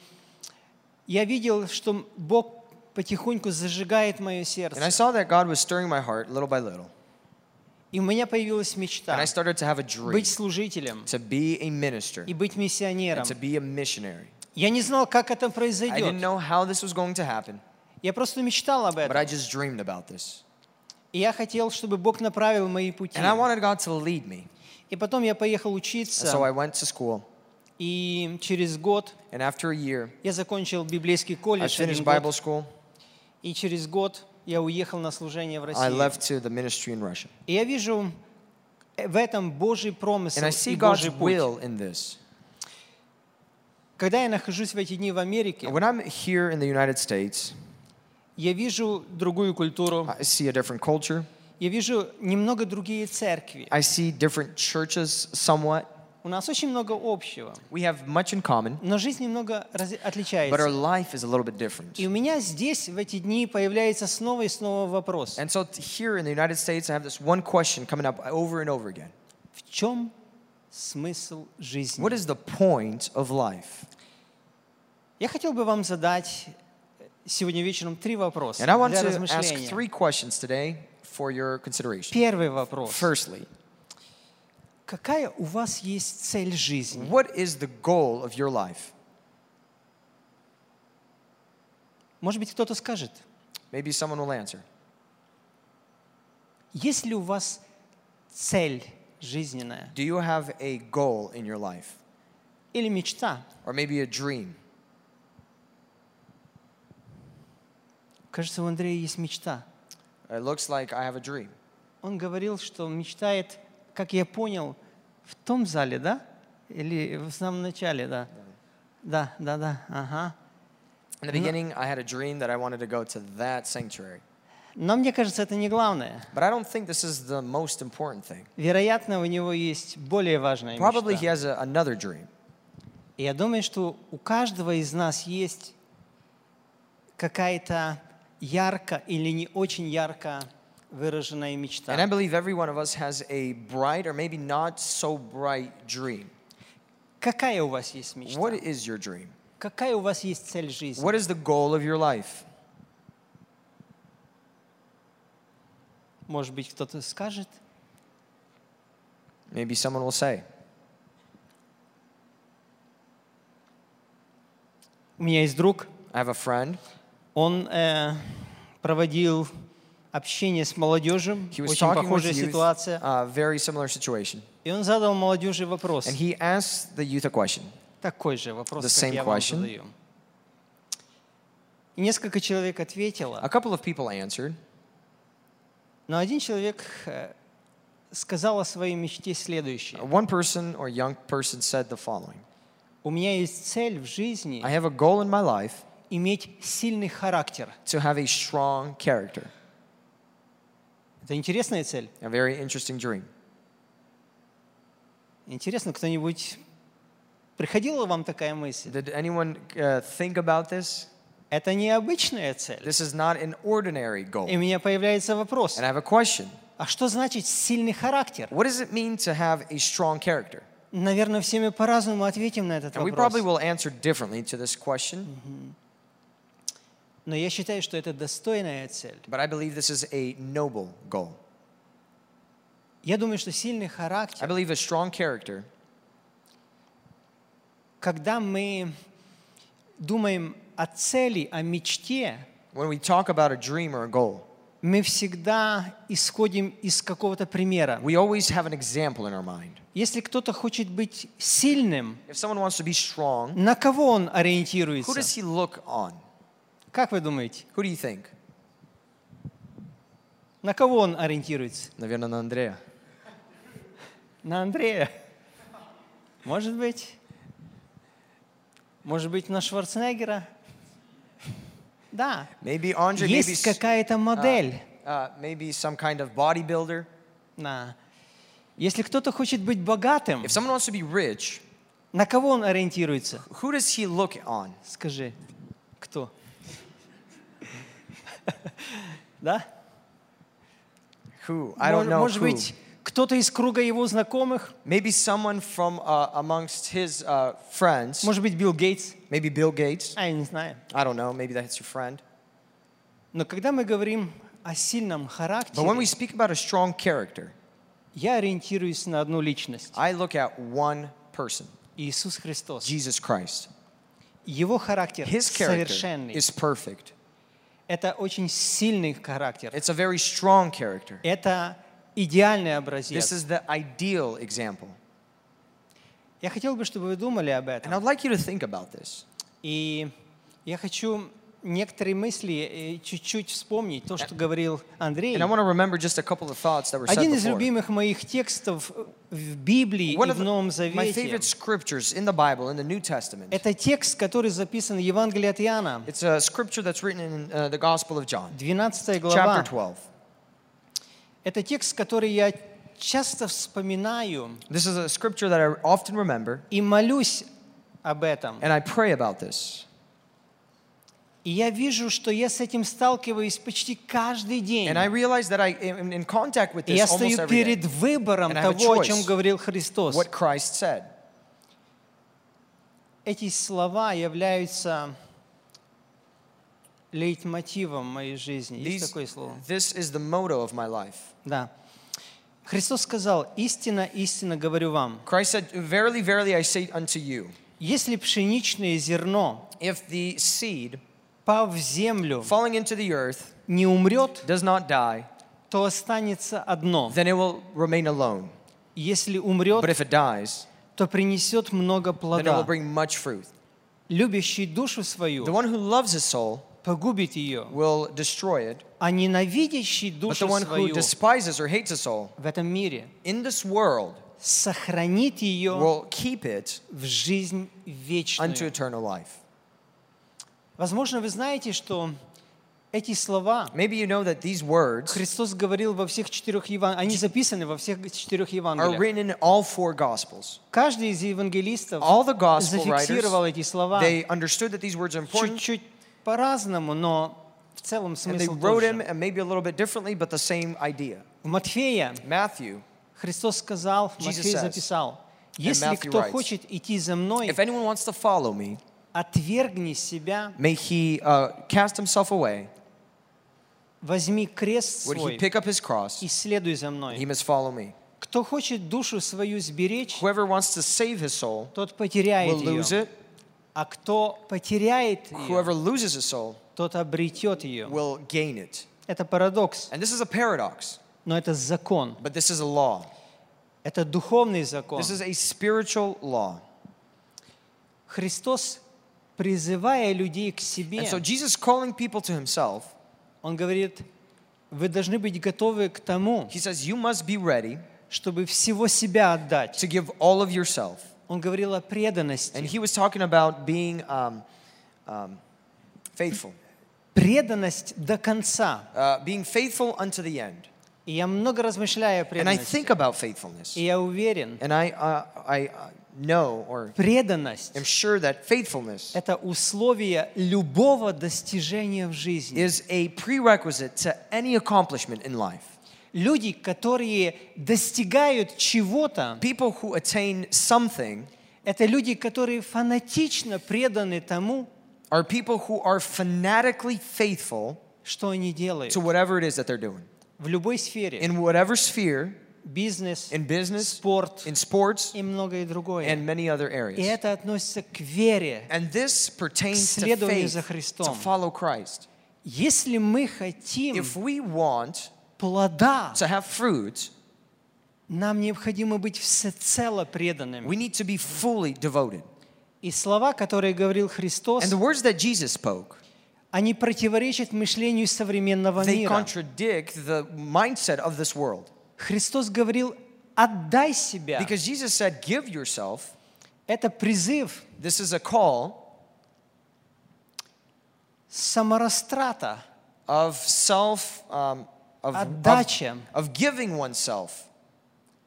S2: я видел, что Бог потихоньку зажигает мое
S1: And I
S2: сердце.
S1: saw that God was stirring my heart little by little.
S2: И у меня появилась
S1: And
S2: мечта
S1: I started to have a dream
S2: быть служителем
S1: to be a minister
S2: и быть миссионером.
S1: and to be a missionary.
S2: Я не знал, как это
S1: I didn't
S2: произойдет.
S1: know how this was going to happen,
S2: Я просто мечтал об
S1: but I
S2: этом.
S1: just dreamed about this.
S2: И я хотел, чтобы Бог направил мои пути.
S1: And I wanted God to lead me.
S2: И потом я поехал
S1: And
S2: учиться,
S1: so I went to school.
S2: и через год
S1: And after a year,
S2: я закончил библейский
S1: I
S2: колледж,
S1: finished
S2: один
S1: Bible school.
S2: и через год я уехал на служение в
S1: I
S2: Россию.
S1: left to the ministry in Russia.
S2: И я вижу в этом Божий промысел
S1: And I
S2: и
S1: God's
S2: Божий путь.
S1: will in this.
S2: Когда я нахожусь в эти дни в Америке,
S1: When I'm here in the United States,
S2: я вижу другую культуру,
S1: I see a different culture.
S2: я вижу немного другие церкви.
S1: I see different churches somewhat.
S2: У нас очень много общего,
S1: We have much in common,
S2: но жизнь немного раз-
S1: but our
S2: отличается.
S1: life is a little bit different.
S2: И у меня здесь в эти дни появляется снова и снова вопрос.
S1: And so here in the United States, I have this one question coming up over and over again.
S2: В чем смысл жизни?
S1: What is the point of life?
S2: Я хотел бы вам задать сегодня вечером три вопроса
S1: And I want
S2: для
S1: to ask three questions today for your consideration.
S2: Первый вопрос.
S1: Firstly,
S2: Какая у вас есть цель жизни?
S1: what is the goal of your life?
S2: Может быть, кто-то скажет,
S1: Maybe someone will answer.
S2: есть ли у вас цель жизненная
S1: Do you have a goal in your life?
S2: или мечта?
S1: Or maybe a dream?
S2: Кажется, у Андрея есть мечта.
S1: It looks like I have a dream.
S2: Он говорил, что мечтает, как я понял, в том зале, да? Или в самом начале, да? Да, да, да, ага.
S1: In the beginning, I had a dream that I wanted to go to that sanctuary.
S2: Но мне кажется, это не главное.
S1: But I don't think this is the most important thing.
S2: Вероятно, у него есть более важная
S1: Probably he
S2: мечта.
S1: has a, another dream.
S2: И я думаю, что у каждого из нас есть какая-то ярко или не очень ярко выраженная мечта.
S1: And I believe every one of us has a bright or maybe not so bright dream.
S2: Какая у вас есть мечта?
S1: What is your dream?
S2: Какая у вас есть цель жизни?
S1: What is the goal of your life?
S2: Может быть, кто-то скажет?
S1: Maybe someone will say.
S2: У меня есть друг,
S1: I have a friend.
S2: Он э, проводил общение с молодежью,
S1: He was
S2: очень похожая
S1: youth.
S2: ситуация.
S1: Uh, very similar situation.
S2: И он задал молодежи вопрос.
S1: And he asked the youth a question.
S2: Такой же вопрос,
S1: The
S2: как
S1: same
S2: я вам
S1: question.
S2: задаю. И несколько человек ответило,
S1: A couple of people answered,
S2: но один человек э, сказал о своей мечте следующее.
S1: One person or young person said the following
S2: У меня есть цель в жизни
S1: I have a goal in my life
S2: иметь сильный характер.
S1: to have a strong character.
S2: Это интересная цель.
S1: A very interesting dream.
S2: Интересно, кто-нибудь приходила вам такая мысль?
S1: Did anyone uh, think about this?
S2: Это необычная цель.
S1: This is not an ordinary
S2: И
S1: goal.
S2: у меня появляется вопрос.
S1: And I have a question
S2: А что значит сильный характер?
S1: What does it mean to have a strong character?
S2: Наверное, все мы по-разному ответим на этот
S1: And we probably
S2: вопрос.
S1: will answer differently to this question,
S2: Но я считаю, что это достойная цель.
S1: but I believe this is a noble goal.
S2: Я думаю, что сильный
S1: I
S2: характер,
S1: believe a strong character,
S2: когда мы думаем о цели, о мечте,
S1: when we talk about a dream or a goal,
S2: мы всегда исходим из какого-то примера.
S1: we always have an example in our mind.
S2: Если кто-то хочет быть сильным,
S1: If someone wants to be strong,
S2: на кого он
S1: who
S2: ориентируется?
S1: does he look on?
S2: Как вы думаете?
S1: Who do you think?
S2: На кого он ориентируется?
S1: Наверное, на Андрея.
S2: На Андрея. Может быть. Может быть, на Шварценеггера. Да.
S1: Maybe Andre, maybe,
S2: Есть
S1: s-
S2: какая-то модель.
S1: uh, maybe some kind of bodybuilder.
S2: Да. Если кто-то хочет быть богатым,
S1: If someone wants to be rich,
S2: на кого он ориентируется?
S1: who does he look on?
S2: Скажи, кто? Да?
S1: Who? I
S2: Мож-
S1: don't know
S2: Может
S1: who.
S2: быть, кто-то из круга его знакомых?
S1: Maybe someone from uh, amongst his uh, friends.
S2: Может быть, Билл Гейтс?
S1: Maybe Bill Gates.
S2: А, я не знаю.
S1: I don't know. Maybe that's your friend.
S2: Но когда мы говорим о сильном
S1: But when we
S2: характере,
S1: speak about a strong character,
S2: я ориентируюсь на одну личность.
S1: I look at one person,
S2: Иисус Христос.
S1: Jesus Christ.
S2: Его характер
S1: His character
S2: совершенный.
S1: is perfect.
S2: Это очень сильный характер.
S1: It's a very strong character.
S2: Это идеальный
S1: This
S2: образец.
S1: is the ideal example.
S2: Я хотел бы, чтобы вы думали об
S1: And
S2: этом.
S1: I'd like you to think about this.
S2: И я хочу некоторые мысли э, чуть-чуть вспомнить, то, что говорил Андрей. Один из любимых моих текстов в Библии
S1: One
S2: и в Новом
S1: my
S2: Завете,
S1: favorite scriptures in the Bible, in the New Testament,
S2: это текст, который записан в Евангелии от Иоанна,
S1: it's a scripture that's written in uh, the Gospel of John,
S2: 12 глава.
S1: chapter 12.
S2: Это текст, который я часто вспоминаю
S1: This is a scripture that I often remember,
S2: и молюсь об этом.
S1: and I pray about this.
S2: И я вижу, что я с этим сталкиваюсь почти каждый день.
S1: And I realize that I am in contact with
S2: И я
S1: almost
S2: стою
S1: every
S2: перед выбором
S1: And
S2: того, о чем говорил Христос.
S1: What Christ said.
S2: Эти слова являются лейтмотивом моей жизни. Есть
S1: These,
S2: такое слово?
S1: this is the motto of my life.
S2: Да. Христос сказал, истина, истина говорю вам.
S1: Christ said, Verily, verily, I say unto you,
S2: Если пшеничное зерно,
S1: if the seed
S2: пав в землю,
S1: falling into the earth
S2: не умрет,
S1: does not die,
S2: то останется одно.
S1: then it will remain alone.
S2: Если умрет,
S1: But if it dies,
S2: то принесет много
S1: then it will
S2: плода.
S1: bring much fruit.
S2: Любящий душу
S1: The
S2: свою
S1: one who loves his soul
S2: погубит ее,
S1: will destroy it,
S2: а ненавидящий
S1: but the
S2: душу
S1: one who
S2: свою
S1: despises or hates his soul
S2: в этом мире
S1: in this world
S2: сохранит ее
S1: will keep it
S2: в жизнь
S1: unto
S2: вечную.
S1: eternal life.
S2: Возможно, вы знаете, что эти слова
S1: Maybe you know that these words
S2: Христос говорил во всех четырех Евангелиях. Они записаны во всех четырех
S1: are
S2: Евангелиях.
S1: written in all four Gospels.
S2: Каждый из евангелистов
S1: All the Gospel writers,
S2: зафиксировал эти слова
S1: they understood that these words are important,
S2: чуть-чуть по-разному, но в целом
S1: and they
S2: смысл
S1: wrote
S2: же.
S1: and maybe a little bit differently, but the same idea.
S2: В Матфея
S1: Matthew,
S2: Христос сказал,
S1: Jesus
S2: Матфей
S1: says,
S2: записал, «Если кто
S1: writes,
S2: хочет идти за мной,
S1: if anyone wants to follow me,
S2: отвергни себя,
S1: may he uh, cast himself away,
S2: возьми крест
S1: would he
S2: свой
S1: pick up his cross,
S2: и следуй за
S1: he
S2: мной.
S1: must follow me.
S2: Кто хочет душу свою сберечь,
S1: Whoever wants to save his soul
S2: тот потеряет
S1: will lose
S2: ее.
S1: it.
S2: А кто потеряет ее,
S1: Whoever loses his soul
S2: тот обретет ее.
S1: will gain it.
S2: Это парадокс,
S1: And this is a paradox,
S2: но это закон.
S1: but this is a law.
S2: Это духовный закон.
S1: This is a spiritual law.
S2: Христос, призывая людей к себе,
S1: And so Jesus calling people to himself,
S2: Он говорит, вы должны быть готовы к тому,
S1: he says, You must be ready
S2: чтобы всего себя отдать.
S1: to give all of yourself.
S2: Он говорил о
S1: And
S2: преданности.
S1: he was talking about being um, um, faithful,
S2: Преданность до конца.
S1: uh, being faithful unto the end.
S2: И я много размышляю о
S1: And I think
S2: преданности.
S1: about faithfulness.
S2: И я уверен,
S1: And I, uh, I uh, know or
S2: преданность
S1: am sure that faithfulness –
S2: это условие любого достижения в жизни.
S1: is a prerequisite to any accomplishment in life.
S2: Люди, которые достигают чего-то,
S1: People who attain something
S2: это люди, которые фанатично преданы тому,
S1: are people who are fanatically faithful
S2: что они делают.
S1: to whatever it is that they're doing.
S2: В любой сфере.
S1: In whatever sphere,
S2: Бизнес,
S1: in business,
S2: спорт
S1: in sports,
S2: и многое другое.
S1: and many other
S2: И
S1: areas.
S2: это относится к вере.
S1: And this pertains to
S2: следованию
S1: faith,
S2: за
S1: to
S2: Христом.
S1: follow Christ.
S2: Если мы хотим
S1: If we want
S2: плода,
S1: to have fruit,
S2: нам необходимо быть всецело преданными.
S1: we need to be fully devoted.
S2: И слова, которые говорил Христос,
S1: And the words that Jesus spoke,
S2: они противоречат мышлению современного
S1: they
S2: мира.
S1: contradict the mindset of this world.
S2: Христос говорил, отдай себя.
S1: Because Jesus said, Give yourself.
S2: Это призыв
S1: This is a call
S2: саморастрата,
S1: of self, um, of, of,
S2: отдача,
S1: of giving oneself,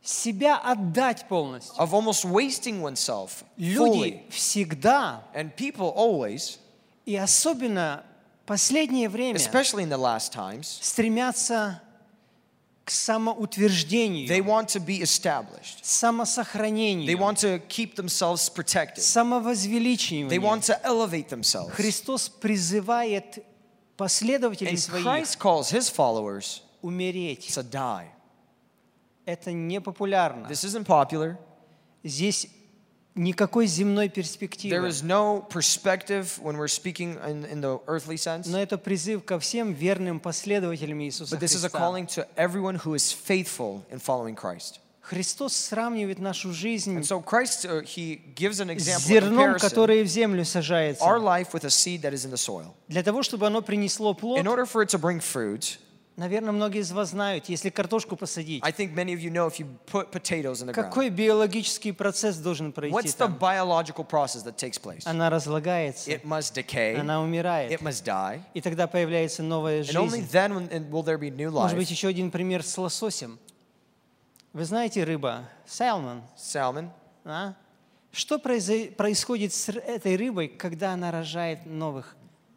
S2: себя отдать полностью.
S1: of almost wasting oneself
S2: Люди
S1: fully.
S2: всегда,
S1: And people always,
S2: и особенно последнее время,
S1: especially in the last times,
S2: стремятся к
S1: they
S2: самоутверждению,
S1: want to be established. They
S2: самосохранению,
S1: want to keep themselves protected. They
S2: самовозвеличиванию.
S1: want to elevate themselves.
S2: Христос призывает последователей
S1: And
S2: своих
S1: Christ calls his followers
S2: умереть.
S1: to die.
S2: Это не популярно.
S1: This isn't popular.
S2: Здесь никакой земной
S1: There
S2: перспективы.
S1: is no perspective when we're speaking in, in the earthly sense.
S2: Но это призыв ко всем верным последователям Иисуса
S1: But this is a
S2: Христа.
S1: calling to everyone who is faithful in following Christ.
S2: Христос сравнивает нашу жизнь
S1: so Christ, uh, he gives an
S2: с
S1: example,
S2: зерном, которое в землю сажается.
S1: our life with a seed that is in the soil.
S2: Для того, чтобы оно принесло плод,
S1: In order for it to bring fruit,
S2: Наверное, многие из вас знают, если картошку посадить,
S1: I think many of you know if you put potatoes in the ground,
S2: какой биологический процесс должен пройти
S1: what's the
S2: там?
S1: biological process that takes place?
S2: Она разлагается,
S1: It must decay,
S2: она умирает,
S1: it must die,
S2: и тогда появляется новая
S1: and only
S2: жизнь.
S1: then when- and will there be new
S2: Может быть, еще один пример с лососем. Вы знаете рыба, salmon,
S1: Salmon.
S2: а? Что произо- происходит с этой рыбой, когда она рожает новых?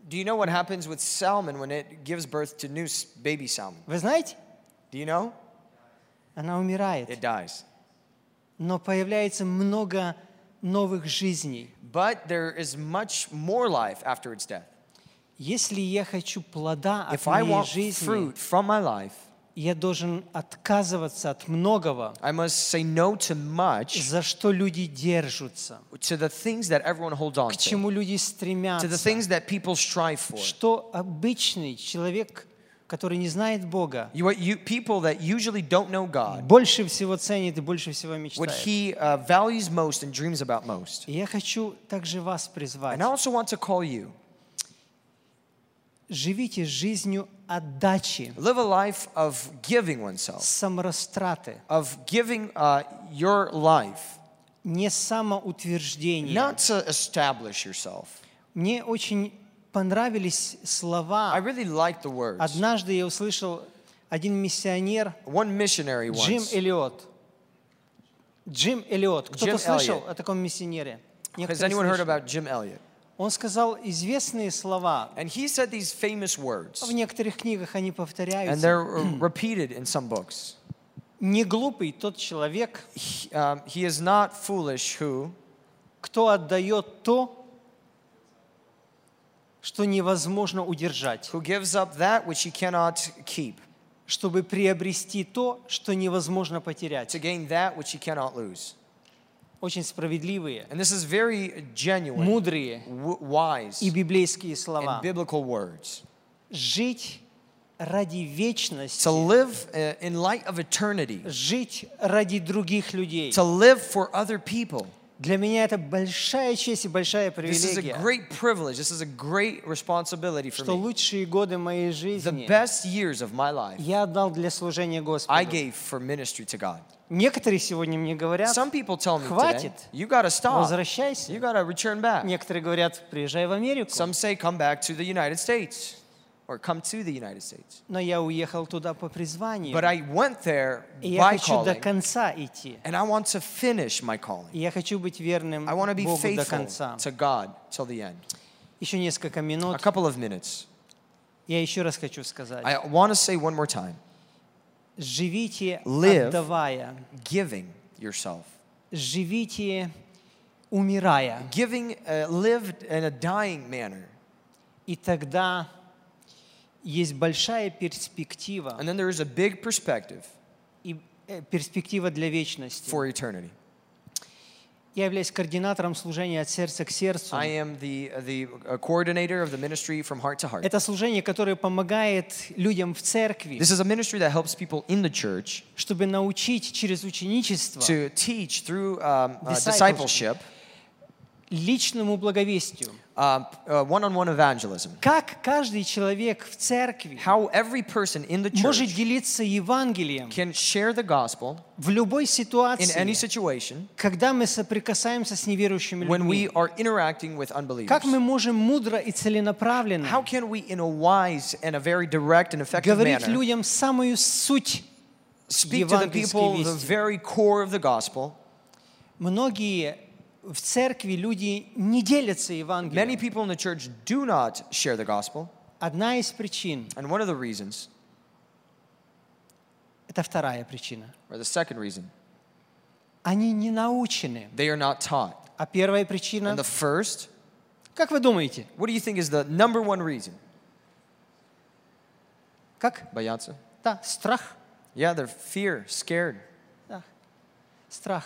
S1: Do you know what happens with salmon when it gives birth to new s- baby salmon?
S2: Вы знаете?
S1: Do you know?
S2: Она умирает.
S1: It dies.
S2: Но появляется много новых жизней.
S1: But there is much more life after its death.
S2: Если я хочу плода от
S1: If I
S2: моей
S1: want
S2: жизни,
S1: fruit from my life,
S2: я должен отказываться от многого,
S1: I must say no to much,
S2: за что люди держатся,
S1: to the things that everyone holds on
S2: к
S1: to,
S2: чему люди
S1: to the
S2: стремятся,
S1: things that people strive for.
S2: что обычный человек, который не знает Бога,
S1: You, what you, people that usually don't know God,
S2: больше всего ценит и больше всего
S1: what
S2: мечтает.
S1: he uh, values most and dreams about most.
S2: И я хочу также вас призвать.
S1: And I also want to call you
S2: Живите жизнью отдачи,
S1: live a life of giving oneself,
S2: саморастраты,
S1: of giving uh, your life,
S2: не самоутверждение.
S1: not to establish yourself.
S2: Мне очень понравились
S1: I
S2: слова.
S1: really like the words.
S2: Однажды я услышал один миссионер,
S1: One missionary
S2: Джим
S1: once.
S2: Эллиот. Джим Эллиот. Кто-то
S1: Джим
S2: слышал
S1: Эллиот.
S2: о таком миссионере?
S1: Has anyone heard about Jim Elliot?
S2: Он сказал известные слова.
S1: And he said these famous words,
S2: В некоторых книгах они
S1: and
S2: повторяются.
S1: they're uh, repeated in some books.
S2: Не глупый тот человек,
S1: He, um, he is not foolish who,
S2: кто отдает то, что невозможно удержать,
S1: who gives up that which he cannot keep,
S2: чтобы приобрести то, что невозможно
S1: to
S2: потерять.
S1: gain that which he cannot lose.
S2: Очень справедливые,
S1: And this is very genuine,
S2: мудрые
S1: wise,
S2: и библейские
S1: and
S2: слова.
S1: biblical words.
S2: Жить ради вечности,
S1: To live uh, in light of eternity,
S2: жить ради других людей.
S1: to live for other people.
S2: Для меня это большая честь и большая
S1: This is a
S2: привилегия,
S1: great privilege. This is a great responsibility for
S2: что
S1: me.
S2: лучшие годы моей
S1: The
S2: жизни
S1: best years of my life
S2: я отдал для служения
S1: I
S2: Господу.
S1: gave for ministry to God.
S2: Некоторые сегодня мне говорят,
S1: Some people tell me today,
S2: Хватит.
S1: you got to stop.
S2: возвращайся.
S1: You got to return back.
S2: Некоторые говорят, приезжай в Америку.
S1: Some say come back to the United States or come to the United States.
S2: Но я уехал туда по призванию.
S1: But I went there
S2: И я
S1: by
S2: хочу до
S1: calling
S2: конца идти.
S1: and I want to finish my calling.
S2: Я хочу быть верным
S1: I want to be
S2: Богу до
S1: faithful
S2: конца.
S1: to God till the end.
S2: Еще несколько
S1: A
S2: минут.
S1: couple of minutes.
S2: Я еще раз хочу сказать.
S1: I want to say one more time
S2: Живите
S1: Live.
S2: отдавая.
S1: giving yourself.
S2: Живите умирая.
S1: Giving, uh, live in a dying manner.
S2: И тогда есть большая перспектива.
S1: And then there is a big perspective
S2: И э, перспектива для вечности.
S1: for eternity.
S2: Я являюсь координатором служения от сердца к сердцу.
S1: I am the, the uh, coordinator of the ministry from heart to heart.
S2: Это служение, которое помогает людям в церкви,
S1: This is a ministry that helps people in the church
S2: чтобы научить через ученичество
S1: to teach through um, uh,
S2: Discipleship.
S1: discipleship,
S2: личному благовестию.
S1: um, uh, one-on-one evangelism.
S2: Как каждый человек в церкви
S1: How every person in the
S2: может
S1: church
S2: делиться Евангелием
S1: can share the gospel
S2: в любой
S1: in
S2: ситуации,
S1: any situation
S2: когда мы соприкасаемся с неверующими
S1: when we
S2: людьми.
S1: are interacting with unbelievers.
S2: Как мы можем мудро и целенаправленно
S1: How can we, in a wise and a very direct and effective
S2: говорить
S1: manner,
S2: людям самую суть
S1: speak to the people the very core of the gospel?
S2: Многие в церкви люди не делятся
S1: Many
S2: Евангелием.
S1: people in the church do not share the gospel,
S2: Одна из причин,
S1: and one of the reasons,
S2: это вторая причина,
S1: or the second reason,
S2: они не научены.
S1: they are not taught.
S2: А первая
S1: And
S2: причина,
S1: the first,
S2: как вы думаете,
S1: what do you think is the number one reason?
S2: как?
S1: Боятся?
S2: Да, страх.
S1: Yeah, they're fear, scared.
S2: Да, страх.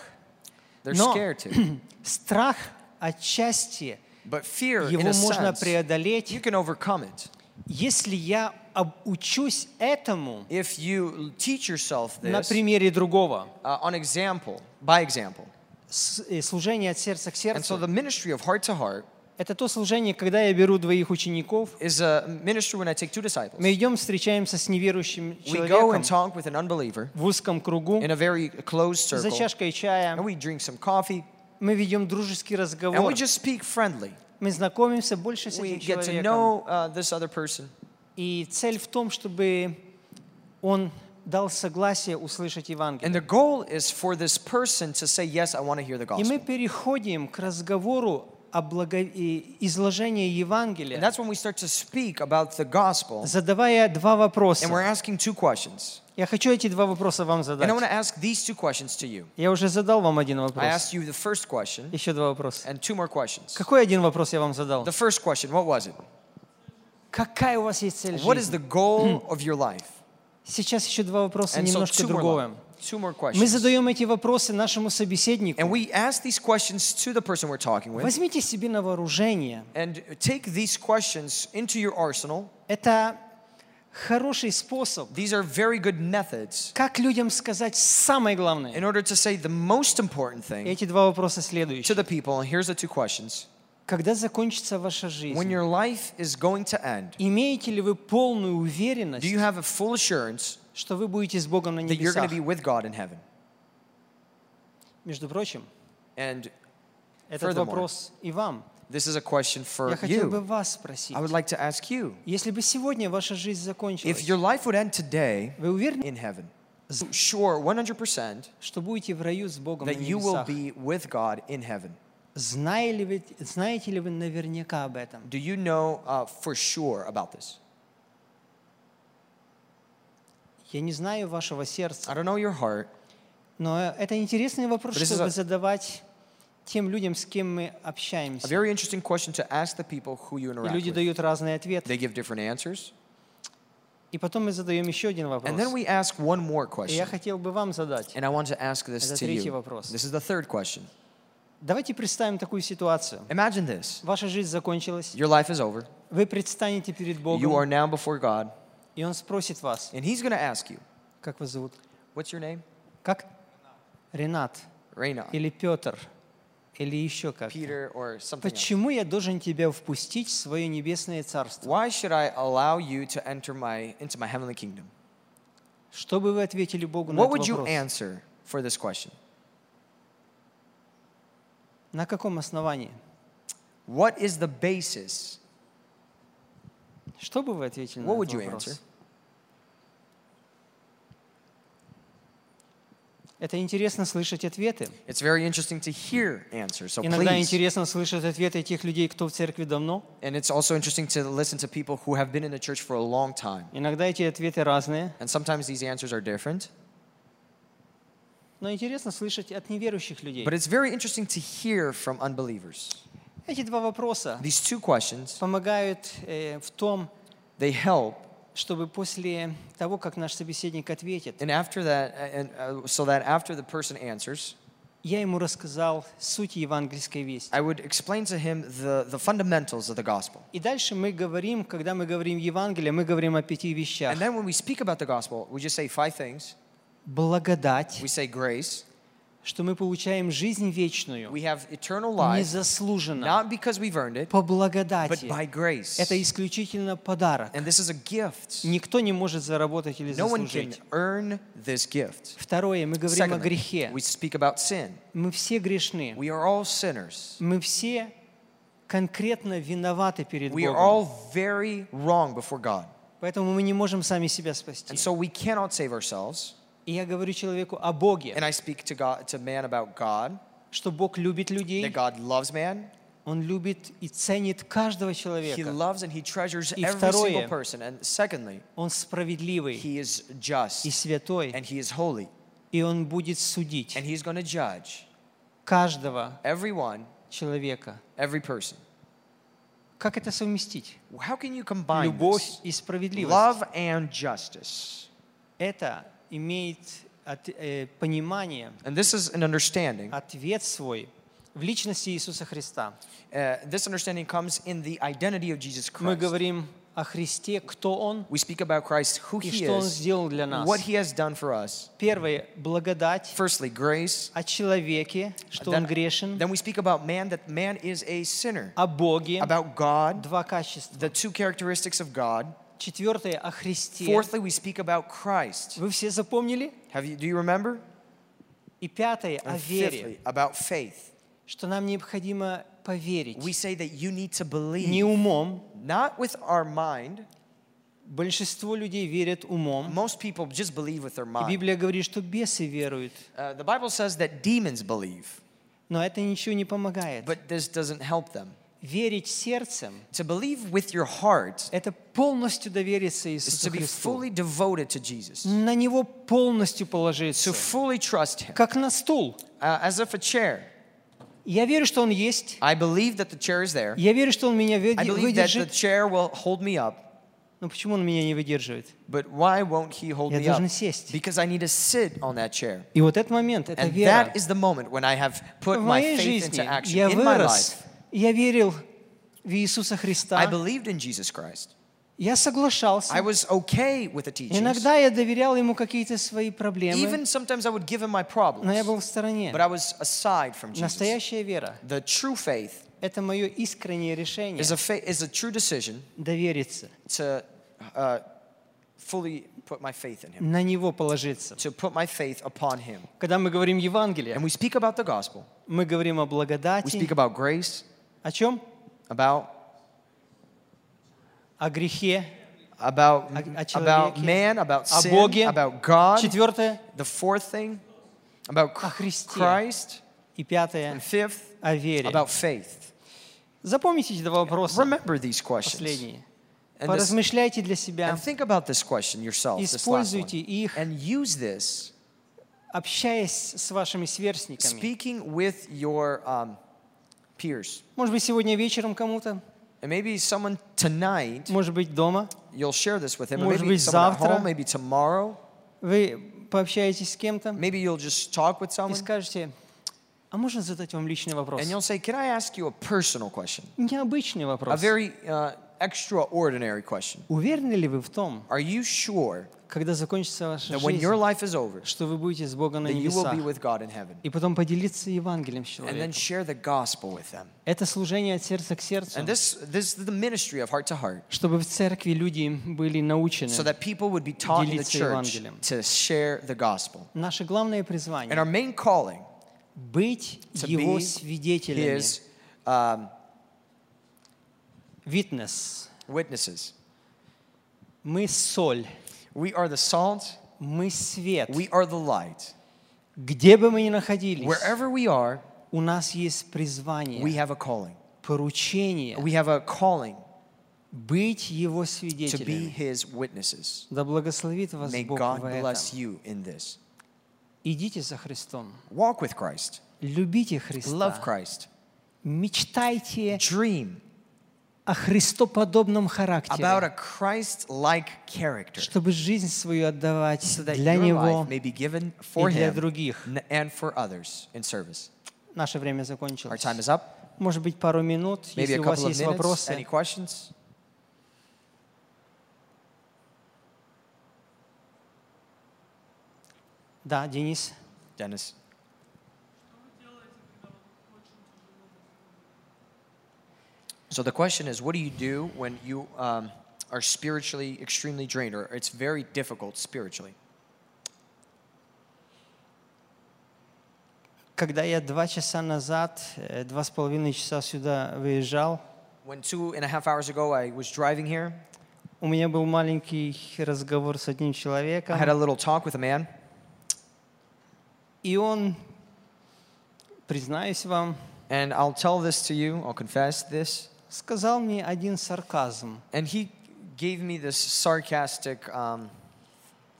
S1: They're
S2: Но
S1: scared to. (clears throat)
S2: страх отчасти
S1: But fear, in
S2: его
S1: a
S2: можно
S1: sense, you
S2: преодолеть,
S1: can overcome it.
S2: если я обучусь этому
S1: If you teach yourself
S2: на
S1: this
S2: примере другого.
S1: uh, on example, by example.
S2: С- э, Служение от сердца к
S1: And so
S2: сердцу
S1: the ministry of heart to heart
S2: Это то служение, когда я беру двоих учеников,
S1: is a ministry when I take two disciples.
S2: мы идем, встречаемся с неверующим
S1: We go
S2: человеком
S1: and talk with an unbeliever
S2: в узком кругу,
S1: in a very closed
S2: за чашкой чая.
S1: and we drink some coffee,
S2: Мы ведем дружеский
S1: and
S2: разговор.
S1: we just speak friendly.
S2: Мы знакомимся больше с
S1: We
S2: этим
S1: get to
S2: человеком.
S1: know uh, this other person.
S2: И цель в том, чтобы он дал согласие услышать
S1: And
S2: Евангелие.
S1: the goal is for this person to say, Yes, I want to hear the
S2: И мы переходим к разговору о благо... и изложении
S1: And
S2: Евангелия,
S1: that's when we start to speak about the gospel,
S2: задавая два вопроса.
S1: and we're asking two questions.
S2: Я хочу эти два вопроса вам
S1: And I want
S2: задать.
S1: to ask these two questions to you.
S2: Я уже задал вам один
S1: I
S2: вопрос.
S1: asked you the first question
S2: Еще два вопроса.
S1: and two more questions.
S2: Какой один вопрос я вам задал?
S1: The first question, what was it?
S2: Какая у вас есть цель
S1: What is the goal of your life?
S2: Сейчас еще два вопроса
S1: And so
S2: немножко
S1: two more, more
S2: Мы
S1: questions.
S2: задаем эти вопросы нашему
S1: And
S2: собеседнику.
S1: we ask these questions to the person we're talking with.
S2: Возьмите себе на вооружение.
S1: And take these questions into your arsenal.
S2: Это хороший способ,
S1: These are very good methods
S2: как людям сказать самое главное.
S1: in order to say the most important thing
S2: Эти два вопроса
S1: to
S2: следующие.
S1: the people. And here's the two questions.
S2: Когда закончится ваша
S1: When
S2: жизнь,
S1: your life is going to end,
S2: имеете ли вы полную
S1: do
S2: уверенность,
S1: you have a full assurance
S2: что вы будете с Богом на
S1: that you're going
S2: небесах?
S1: to be with God in heaven?
S2: Между прочим,
S1: And
S2: этот
S1: Furthermore,
S2: вопрос и вам.
S1: this is a question
S2: Я
S1: for
S2: хотел бы
S1: you.
S2: вас спросить.
S1: I would like to ask you
S2: Если бы сегодня ваша жизнь
S1: if
S2: закончилась,
S1: your life would end today
S2: вы уверены,
S1: in heaven, sure, 100%
S2: что будете в раю с Богом на
S1: that you will
S2: небесах?
S1: be with God in heaven.
S2: Знаете ли вы, знаете ли вы наверняка об этом?
S1: Do you know uh, for sure about this?
S2: Я не знаю вашего сердца,
S1: I don't know your heart,
S2: но это интересный вопрос, чтобы
S1: a-
S2: задавать тем людям, с кем мы
S1: a
S2: общаемся.
S1: very interesting question to ask the people who you
S2: И
S1: interact
S2: люди
S1: with.
S2: дают разные ответы.
S1: They give different answers.
S2: И потом мы задаем еще один
S1: And then
S2: вопрос.
S1: we ask one more
S2: И я
S1: question.
S2: хотел бы вам задать.
S1: And I want to ask this
S2: Это
S1: to
S2: третий
S1: you.
S2: вопрос.
S1: This is the third question.
S2: Давайте представим такую ситуацию.
S1: Imagine this.
S2: Ваша жизнь закончилась,
S1: Your life is over.
S2: вы предстанете перед
S1: You are
S2: Богом,
S1: now before God.
S2: И Он спросит вас,
S1: And He's going to ask you,
S2: как вас зовут?
S1: What's your name?
S2: Как? Ренат
S1: Reina,
S2: или Петр или еще как.
S1: Peter, or something else.
S2: Почему я должен тебя впустить в свое небесное царство?
S1: Why should I allow you to enter my into my heavenly kingdom?
S2: Что бы вы ответили Богу на
S1: What
S2: этот
S1: would you
S2: вопрос?
S1: answer for this question?
S2: На каком основании?
S1: What is the basis?
S2: Что бы вы ответили на
S1: What would
S2: этот вопрос?
S1: answer?
S2: Это интересно слышать ответы.
S1: It's very interesting to hear answers. So
S2: Иногда
S1: please.
S2: интересно слышать ответы тех людей, кто в церкви давно.
S1: And it's also interesting to listen to people who have been in the church for a long time.
S2: Иногда эти ответы разные.
S1: And sometimes these answers are different.
S2: Но интересно слышать от неверующих людей.
S1: But it's very interesting to hear from unbelievers.
S2: Эти два вопроса
S1: These two questions,
S2: помогают э, в том,
S1: they help.
S2: чтобы после того, как наш собеседник ответит,
S1: And after that, and uh, so that after the person answers,
S2: я ему рассказал суть евангельской вести.
S1: I would explain to him the, the fundamentals of the gospel.
S2: И дальше мы говорим, когда мы говорим Евангелие, мы говорим о пяти вещах.
S1: And then when we speak about the gospel, we just say five things.
S2: Благодать,
S1: We say grace.
S2: Что мы получаем жизнь вечную,
S1: We have eternal life,
S2: незаслуженно,
S1: not because we've earned it,
S2: по
S1: but
S2: благодати.
S1: by grace.
S2: Это исключительно подарок.
S1: And this is a gift.
S2: Никто не может заработать или
S1: No one can
S2: заслужить.
S1: earn this gift.
S2: Второе, мы говорим о
S1: Secondly,
S2: грехе.
S1: we speak about sin.
S2: Мы все грешны.
S1: We are all sinners.
S2: Мы все конкретно виноваты перед
S1: We are
S2: Богом.
S1: all very wrong before God.
S2: Поэтому мы не можем сами себя спасти.
S1: And so we cannot save ourselves.
S2: И я говорю человеку о Боге,
S1: And I speak to God to man about God,
S2: что Бог любит людей,
S1: that God loves man.
S2: Он любит и ценит каждого
S1: He
S2: человека.
S1: loves and he treasures
S2: И
S1: every
S2: второе.
S1: single person. And secondly,
S2: Он справедливый
S1: he is just
S2: и святой,
S1: and he is holy.
S2: и Он будет судить
S1: And he's going to judge
S2: каждого
S1: everyone,
S2: человека.
S1: every person.
S2: Как это совместить?
S1: How can you combine
S2: Любовь
S1: this?
S2: и справедливость.
S1: love and justice?
S2: Это имеет от- э, понимание,
S1: And this is an understanding.
S2: ответ свой в личности Иисуса Христа.
S1: Uh, this understanding comes in the identity of Jesus
S2: Мы
S1: Christ.
S2: говорим о Христе, кто Он
S1: We speak about Christ, who
S2: и
S1: He
S2: что Он
S1: is,
S2: сделал для нас.
S1: what He has done for us.
S2: Первое – благодать
S1: Firstly, grace.
S2: о человеке, что
S1: Then,
S2: он грешен,
S1: then we speak about man, that man is a sinner.
S2: о Боге,
S1: About God,
S2: два качества.
S1: the two characteristics of God.
S2: Четвертое – о Христе.
S1: Fourthly, we speak about Christ.
S2: Вы все запомнили?
S1: Have you, do you remember?
S2: И пятое – о
S1: And
S2: вере,
S1: fifthly, about faith.
S2: что нам необходимо поверить.
S1: We say that you need to
S2: Не
S1: believe,
S2: умом.
S1: not with our mind.
S2: Большинство людей верят умом.
S1: Most people just believe with their
S2: И
S1: mind.
S2: Библия говорит, что бесы веруют.
S1: Uh, the Bible says that demons believe,
S2: Но это ничего не помогает.
S1: but this doesn't help them.
S2: Верить сердцем
S1: To believe with your heart –
S2: это полностью довериться
S1: is
S2: Иисусу
S1: to be
S2: Христу.
S1: fully devoted to Jesus,
S2: На Него полностью
S1: to
S2: положиться.
S1: fully trust Him,
S2: Как на стул.
S1: uh, as if a chair.
S2: Я верю, что Он есть.
S1: I believe that the chair is there.
S2: Я верю, что Он меня
S1: I
S2: выде-
S1: believe that the
S2: выдержит.
S1: chair will hold me up,
S2: Но почему Он меня не выдерживает?
S1: but why won't He hold
S2: Я
S1: me up?
S2: должен сесть.
S1: Because I need to sit on that chair.
S2: И вот этот момент – это
S1: And
S2: вера.
S1: that is the moment when I have put my faith
S2: жизни
S1: into action.
S2: я
S1: In my
S2: вырос,
S1: life,
S2: я верил в Иисуса
S1: I
S2: Христа,
S1: believed in Jesus Christ.
S2: я соглашался.
S1: I was okay with the teachings.
S2: Иногда я доверял Ему какие-то свои проблемы,
S1: Even sometimes I would give him my
S2: но я
S1: problems,
S2: был в стороне.
S1: but I was aside from Jesus.
S2: Настоящая вера
S1: The true faith –
S2: это мое искреннее решение
S1: is a, fa- is a true decision
S2: довериться,
S1: to uh, fully put my faith in Him,
S2: на Него положиться.
S1: to put my faith upon Him.
S2: Когда мы говорим Евангелие,
S1: And we speak about the gospel.
S2: мы говорим о
S1: We
S2: благодати,
S1: speak about grace,
S2: о чем?
S1: about
S2: О грехе.
S1: about
S2: О- о
S1: about
S2: человеке,
S1: man, about
S2: о
S1: sin,
S2: Боге.
S1: about God.
S2: Четвертое
S1: The fourth thing about
S2: О Христе.
S1: Christ,
S2: и пятое
S1: and fifth
S2: о вере.
S1: about faith.
S2: Запомните эти два вопроса,
S1: Remember these questions
S2: последние.
S1: and, this,
S2: Поразмышляйте для себя,
S1: and think about this question yourself. This last one,
S2: используйте их,
S1: and use this
S2: общаясь с вашими сверстниками.
S1: speaking with your um, peers.
S2: Может быть, сегодня вечером кому-то,
S1: And maybe someone tonight
S2: может быть, дома.
S1: you'll share this with him. or
S2: Может
S1: Maybe
S2: быть,
S1: someone at
S2: завтра.
S1: home, maybe tomorrow.
S2: Вы пообщаетесь с кем-то
S1: Maybe you'll just talk with
S2: и
S1: someone
S2: скажете, а можно задать вам личный вопрос?
S1: and you'll say, "Can I ask you a personal question?
S2: Необычный
S1: A
S2: вопрос.
S1: very uh, extraordinary question.
S2: Уверены ли вы в том,
S1: Are you sure
S2: когда закончится ваша жизнь, что вы будете с Богом на небесах, и потом поделиться Евангелием с человеком. Это служение от сердца к сердцу, чтобы в церкви люди были научены делиться Евангелием. Наше главное призвание — быть Его свидетелями.
S1: His, um,
S2: witness.
S1: Witnesses.
S2: Мы соль.
S1: We are the salt.
S2: мы свет.
S1: We are the light.
S2: Где бы мы ни находились,
S1: Wherever we are,
S2: у нас есть призвание,
S1: we have a calling.
S2: поручение
S1: We have a calling
S2: быть Его
S1: to be
S2: свидетелями.
S1: His witnesses.
S2: Да благословит вас
S1: May
S2: Бог
S1: God
S2: в
S1: bless
S2: этом.
S1: you in this.
S2: Идите за Христом.
S1: Walk with Christ.
S2: Любите
S1: Love
S2: Христа.
S1: Christ.
S2: Мечтайте
S1: Dream
S2: о христоподобном
S1: about
S2: характере,
S1: a Christ-like character,
S2: чтобы жизнь свою отдавать
S1: so that
S2: для
S1: your
S2: Него
S1: life may be given
S2: и для
S1: Him
S2: других.
S1: and for others in service.
S2: Наше время
S1: Our
S2: закончилось.
S1: time is up.
S2: Может быть, пару минут,
S1: Maybe
S2: если у вас есть
S1: minutes. Any
S2: вопросы.
S1: questions?
S2: Да, Денис.
S1: Dennis. So the question is, what do you do when you um, are spiritually extremely drained, or it's very difficult spiritually?
S2: Когда я два часа назад, э, два с половиной часа сюда выезжал,
S1: When two and a half hours ago I was driving here,
S2: у меня был маленький разговор с одним
S1: I
S2: человеком,
S1: had a little talk with a man,
S2: и он, признаюсь вам,
S1: and I'll tell this to you, I'll confess this,
S2: сказал мне один сарказм.
S1: and he gave me this sarcastic um,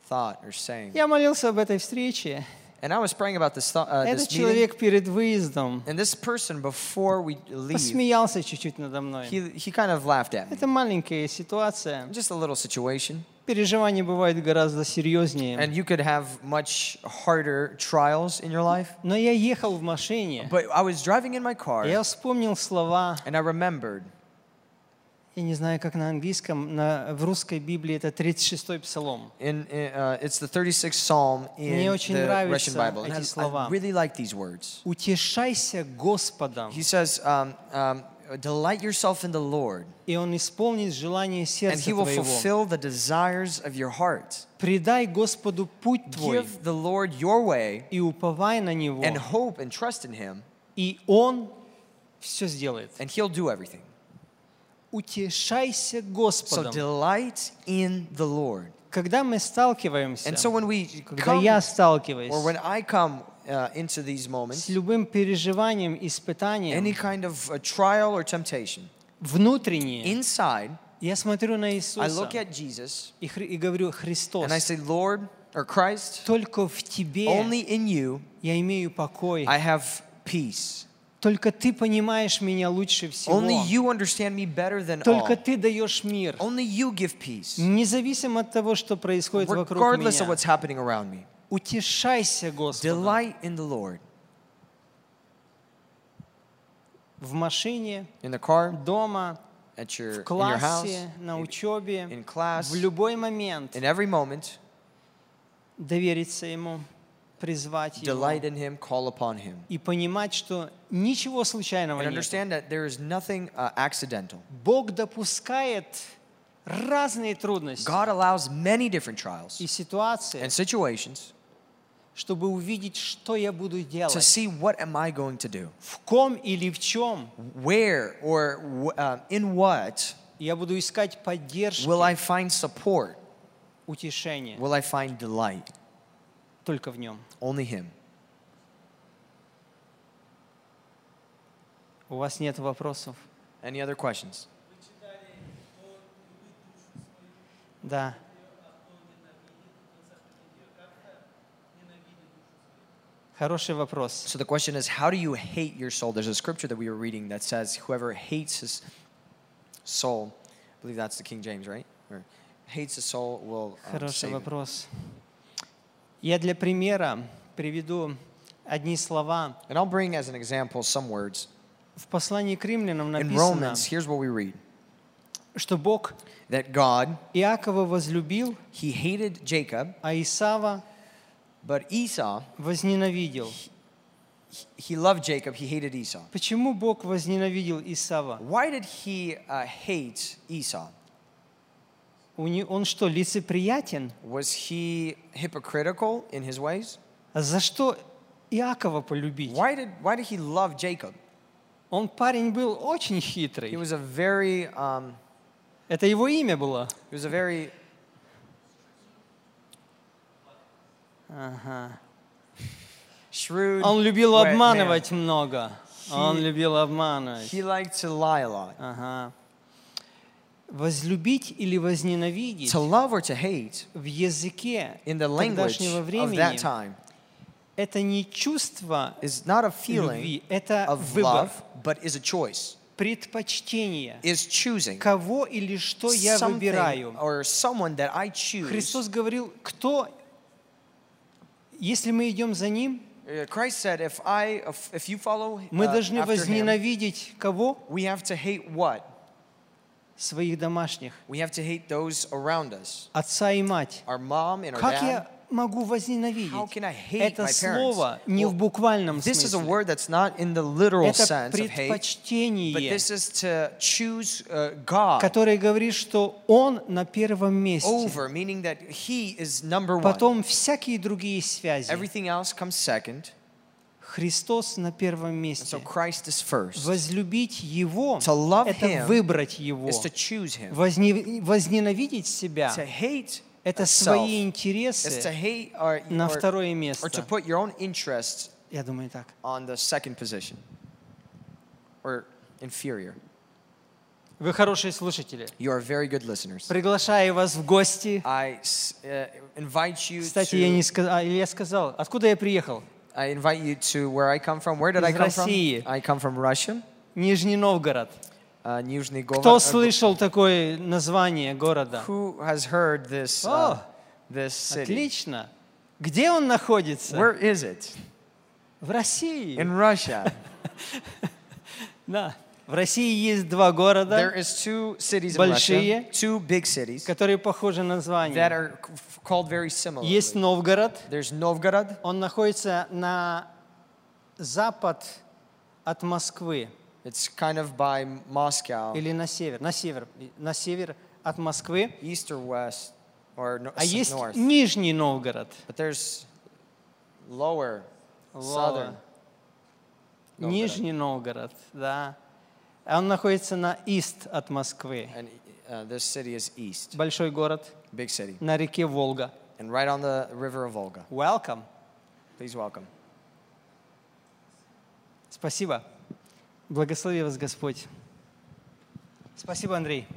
S1: thought or saying.
S2: Я молился об этой встрече.
S1: And I was praying about this, thought, uh,
S2: Этот
S1: this meeting,
S2: человек перед выездом
S1: and this person, before we leave,
S2: посмеялся чуть-чуть надо мной.
S1: he, he kind of laughed at me.
S2: Это маленькая ситуация.
S1: Just a little situation.
S2: Переживания бывают гораздо серьезнее.
S1: And you could have much harder trials in your life.
S2: Но я ехал в машине,
S1: But I was driving in my car,
S2: я вспомнил слова
S1: and I remembered
S2: Я не знаю, как на английском, на, в русской Библии это 36-й псалом.
S1: In, in, uh, it's the 36th Psalm in
S2: Мне очень
S1: the
S2: нравятся
S1: Russian Bible.
S2: Эти
S1: I-
S2: слова.
S1: I really like these words.
S2: «Утешайся Господом,
S1: He says, um, um, Delight yourself in the Lord,
S2: и Он исполнит желание
S1: and
S2: сердца
S1: He will
S2: твоего.
S1: fulfill the desires of your heart.
S2: Предай Господу путь твой,
S1: Give the Lord your way
S2: и уповай на Него,
S1: and hope and trust in Him,
S2: и Он все сделает.
S1: and He'll do everything.
S2: Утешайся
S1: So
S2: Господом.
S1: delight in the Lord.
S2: Когда мы сталкиваемся,
S1: And so when we
S2: когда
S1: come,
S2: я сталкиваюсь
S1: or when I come uh, into these
S2: с
S1: moments,
S2: любым переживанием, испытанием,
S1: any kind of uh, trial or temptation,
S2: внутреннее,
S1: inside,
S2: я смотрю на
S1: I
S2: Иисуса
S1: look at Jesus
S2: и, хри- и говорю, Христос,
S1: and I say, Lord or Christ,
S2: только в Тебе
S1: only in you
S2: я имею покой.
S1: I have peace.
S2: Только Ты понимаешь меня лучше всего.
S1: Only you understand me better than
S2: Только
S1: all.
S2: Ты даешь мир.
S1: Only you give peace,
S2: Независимо от того, что происходит вокруг
S1: regardless of
S2: меня.
S1: what's happening around me.
S2: Утешайся Господом.
S1: Delight in the Lord.
S2: В машине,
S1: In the car,
S2: дома,
S1: at your,
S2: в
S1: in your house,
S2: классе, на
S1: in,
S2: учебе,
S1: in class,
S2: в любой момент
S1: in every moment.
S2: довериться Ему, призвать Его
S1: Delight in Him, call upon Him.
S2: и понимать, что ничего случайного
S1: And
S2: нет.
S1: understand that there is nothing uh, accidental.
S2: Бог допускает разные трудности
S1: God allows many different trials
S2: и ситуации,
S1: and situations
S2: чтобы увидеть, что я буду
S1: to
S2: делать,
S1: see what am I going to do?
S2: в ком или в чем.
S1: Where or uh, in what
S2: Я буду искать поддержки,
S1: will I find support?
S2: утешения
S1: Will I find delight?
S2: только в Нем.
S1: Only Him.
S2: У вас нет вопросов?
S1: Any other questions?
S2: Да. Хороший вопрос.
S1: So the question is, how do you hate your soul? There's a scripture that we were reading that says, whoever hates his soul, I believe that's the King James, right? Or hates his soul will um,
S2: Хороший
S1: save it.
S2: вопрос. Я для примера приведу одни слова.
S1: And I'll bring as an example some words.
S2: В послании к римлянам
S1: In
S2: написано,
S1: Romans, here's what we read.
S2: что Бог
S1: That God,
S2: Иакова возлюбил,
S1: he hated Jacob,
S2: а Исава
S1: but Esau,
S2: возненавидел.
S1: he loved Jacob, he hated Esau.
S2: Почему Бог возненавидел Исава?
S1: Why did he uh, hate Esau?
S2: У не- Он что, лицеприятен?
S1: Was he hypocritical in his ways?
S2: А за что Иакова полюбить?
S1: Why did, why did he love Jacob?
S2: Он парень был очень
S1: He
S2: хитрый.
S1: was a very, um,
S2: Это его имя было.
S1: he was a very
S2: Ага. Он любил обманывать много. Он любил обманывать.
S1: He liked to lie a lot.
S2: Ага. Возлюбить или возненавидеть
S1: To love or to hate
S2: в языке
S1: in the language
S2: тогдашнего
S1: of that
S2: времени
S1: time
S2: это не чувство
S1: is not a feeling
S2: любви, это
S1: of
S2: выбор,
S1: love, but is a choice.
S2: предпочтение.
S1: Is choosing
S2: Кого или что я выбираю.
S1: or someone that I choose.
S2: Христос говорил, кто, если мы идем за Ним,
S1: Uh, Christ said, if I, if, you follow
S2: мы
S1: uh,
S2: должны возненавидеть кого?
S1: we have to hate what?
S2: Своих домашних,
S1: We have to hate those around us.
S2: отца и мать.
S1: Our mom and our
S2: Как
S1: dad.
S2: я могу возненавидеть? Это слово не в буквальном смысле. Это предпочтение, которое говорит, что Он на первом месте. Потом всякие другие связи. Христос на первом месте. Возлюбить Его — это выбрать Его. Возненавидеть себя — это свои интересы на второе
S1: or to
S2: место.
S1: put your own interests
S2: Я думаю так.
S1: on the second position or inferior.
S2: Вы хорошие слушатели.
S1: You are very good listeners.
S2: Приглашаю вас в гости.
S1: I uh, invite you
S2: Кстати, я
S1: to
S2: не сказал, Илья сказал, откуда я приехал?
S1: I invite you to where I come from. Where did I
S2: Из
S1: come from?
S2: России.
S1: I come from Russia.
S2: Нижний Новгород.
S1: Uh, Nizhny
S2: Кто
S1: Novgorod.
S2: слышал такое название города?
S1: Who has heard this uh, this city?
S2: Отлично. Где он находится?
S1: Where is it?
S2: В России.
S1: In Russia. (laughs)
S2: Да. В России есть два
S1: There
S2: города,
S1: is two cities in
S2: Большие.
S1: Russia, two big cities
S2: которые похожи на
S1: that
S2: название.
S1: are c- f- called very similar.
S2: Есть Новгород,
S1: There's Novgorod.
S2: он находится на запад от Москвы
S1: It's kind of by Moscow,
S2: или на север, на север, на север от Москвы.
S1: east or west, or no,
S2: А есть
S1: north.
S2: Нижний Новгород.
S1: But there's lower,
S2: Lower.
S1: southern. Новгород.
S2: Нижний Новгород, да. А Он находится на ист от Москвы.
S1: And uh, this city is east,
S2: Большой город
S1: big city,
S2: на реке Волга.
S1: and right on the river of Volga.
S2: Welcome.
S1: Please welcome.
S2: Спасибо. Благослови вас Господь. Спасибо, Андрей.